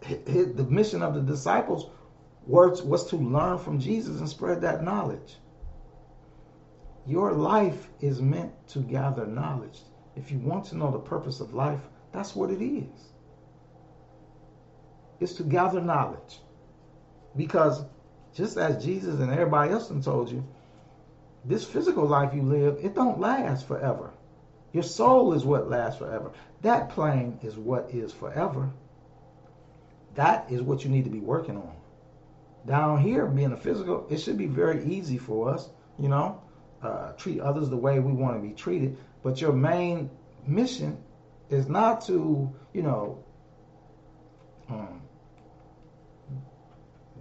S1: the mission of the disciples was, was to learn from Jesus and spread that knowledge. Your life is meant to gather knowledge. If you want to know the purpose of life, that's what it is. It's to gather knowledge. Because just as Jesus and everybody else told you, this physical life you live, it don't last forever. Your soul is what lasts forever. That plane is what is forever. That is what you need to be working on. Down here, being a physical, it should be very easy for us, you know, uh, treat others the way we want to be treated. But your main mission is not to, you know, um,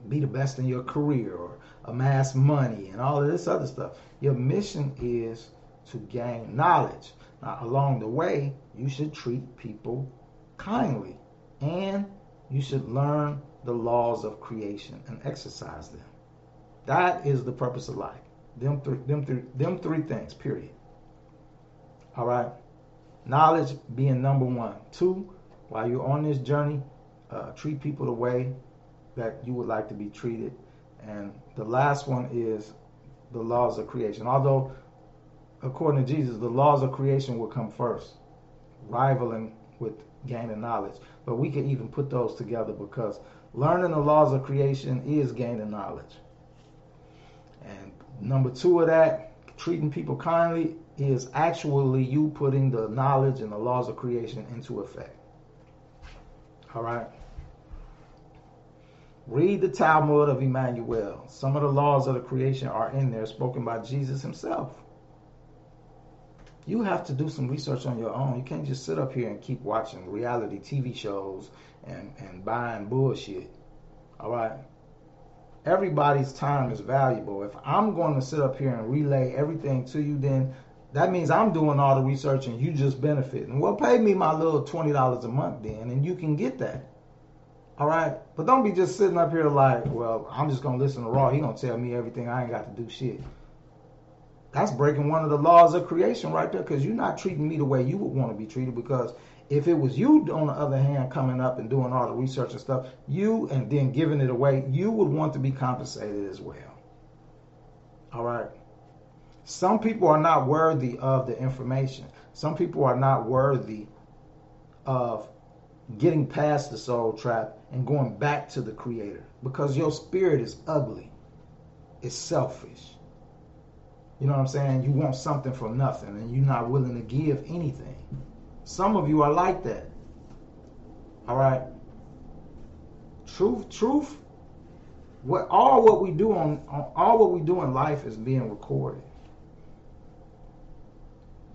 S1: be the best in your career or amass money and all of this other stuff. Your mission is to gain knowledge. Now, along the way, you should treat people kindly and you should learn the laws of creation and exercise them. That is the purpose of life. Them three, them three, them three things. Period. All right. Knowledge being number one. Two, while you're on this journey, uh, treat people the way that you would like to be treated. And the last one is the laws of creation. Although, according to Jesus, the laws of creation will come first, rivaling with gaining knowledge. But we can even put those together because learning the laws of creation is gaining knowledge. And number two of that, treating people kindly, is actually you putting the knowledge and the laws of creation into effect. All right. Read the Talmud of Emmanuel. Some of the laws of the creation are in there, spoken by Jesus himself. You have to do some research on your own. You can't just sit up here and keep watching reality TV shows and, and buying bullshit. All right. Everybody's time is valuable. If I'm going to sit up here and relay everything to you, then that means I'm doing all the research and you just benefiting. Well, pay me my little twenty dollars a month then, and you can get that. All right, but don't be just sitting up here like, well, I'm just gonna listen to Raw. He gonna tell me everything. I ain't got to do shit. That's breaking one of the laws of creation right there, because you're not treating me the way you would want to be treated. Because if it was you, on the other hand, coming up and doing all the research and stuff, you and then giving it away, you would want to be compensated as well. All right. Some people are not worthy of the information. Some people are not worthy of getting past the soul trap and going back to the creator because your spirit is ugly. It's selfish. You know what I'm saying? You want something for nothing and you're not willing to give anything. Some of you are like that. All right. Truth, truth. What all what we do on, on all what we do in life is being recorded.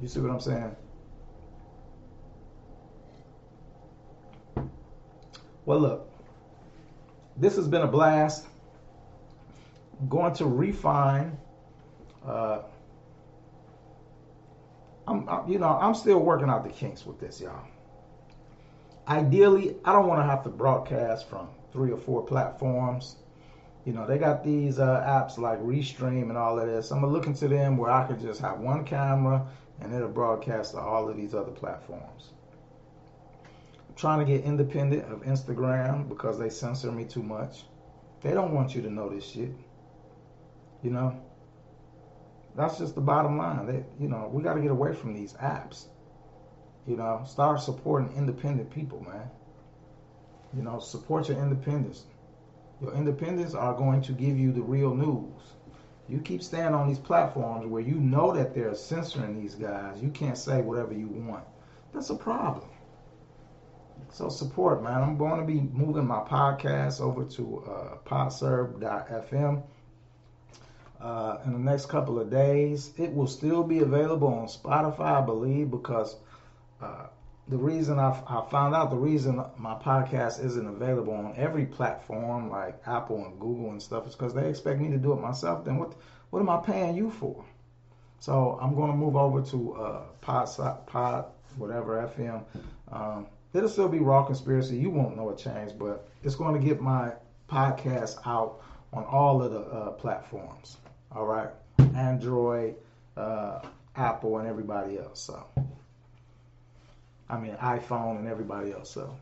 S1: You see what I'm saying? Well, look, this has been a blast. I'm going to refine. Uh, I'm, I, you know, I'm still working out the kinks with this, y'all. Ideally, I don't want to have to broadcast from three or four platforms. You know, they got these uh, apps like Restream and all of this. I'm gonna look into them where I could just have one camera and it'll broadcast to all of these other platforms. I'm trying to get independent of Instagram because they censor me too much. They don't want you to know this shit. You know? That's just the bottom line. That you know, we got to get away from these apps. You know, start supporting independent people, man. You know, support your independence. Your independents are going to give you the real news. You keep staying on these platforms where you know that they're censoring these guys. You can't say whatever you want. That's a problem. So support, man. I'm going to be moving my podcast over to uh, podserve.fm uh, in the next couple of days. It will still be available on Spotify, I believe, because uh, the reason I, I found out the reason my podcast isn't available on every platform like Apple and Google and stuff is because they expect me to do it myself. Then what what am I paying you for? So I'm going to move over to uh, Pod Pod whatever FM. Um, it'll still be Raw Conspiracy. You won't know a change, but it's going to get my podcast out on all of the uh, platforms. All right, Android, uh, Apple, and everybody else. So. I mean iPhone and everybody else. So,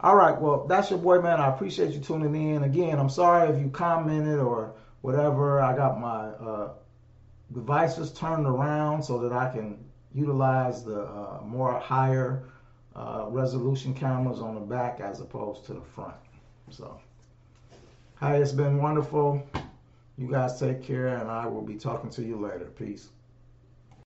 S1: all right, well, that's your boy, man. I appreciate you tuning in. Again, I'm sorry if you commented or whatever. I got my uh, devices turned around so that I can utilize the uh, more higher uh, resolution cameras on the back as opposed to the front. So, hi, it's been wonderful. You guys take care, and I will be talking to you later. Peace.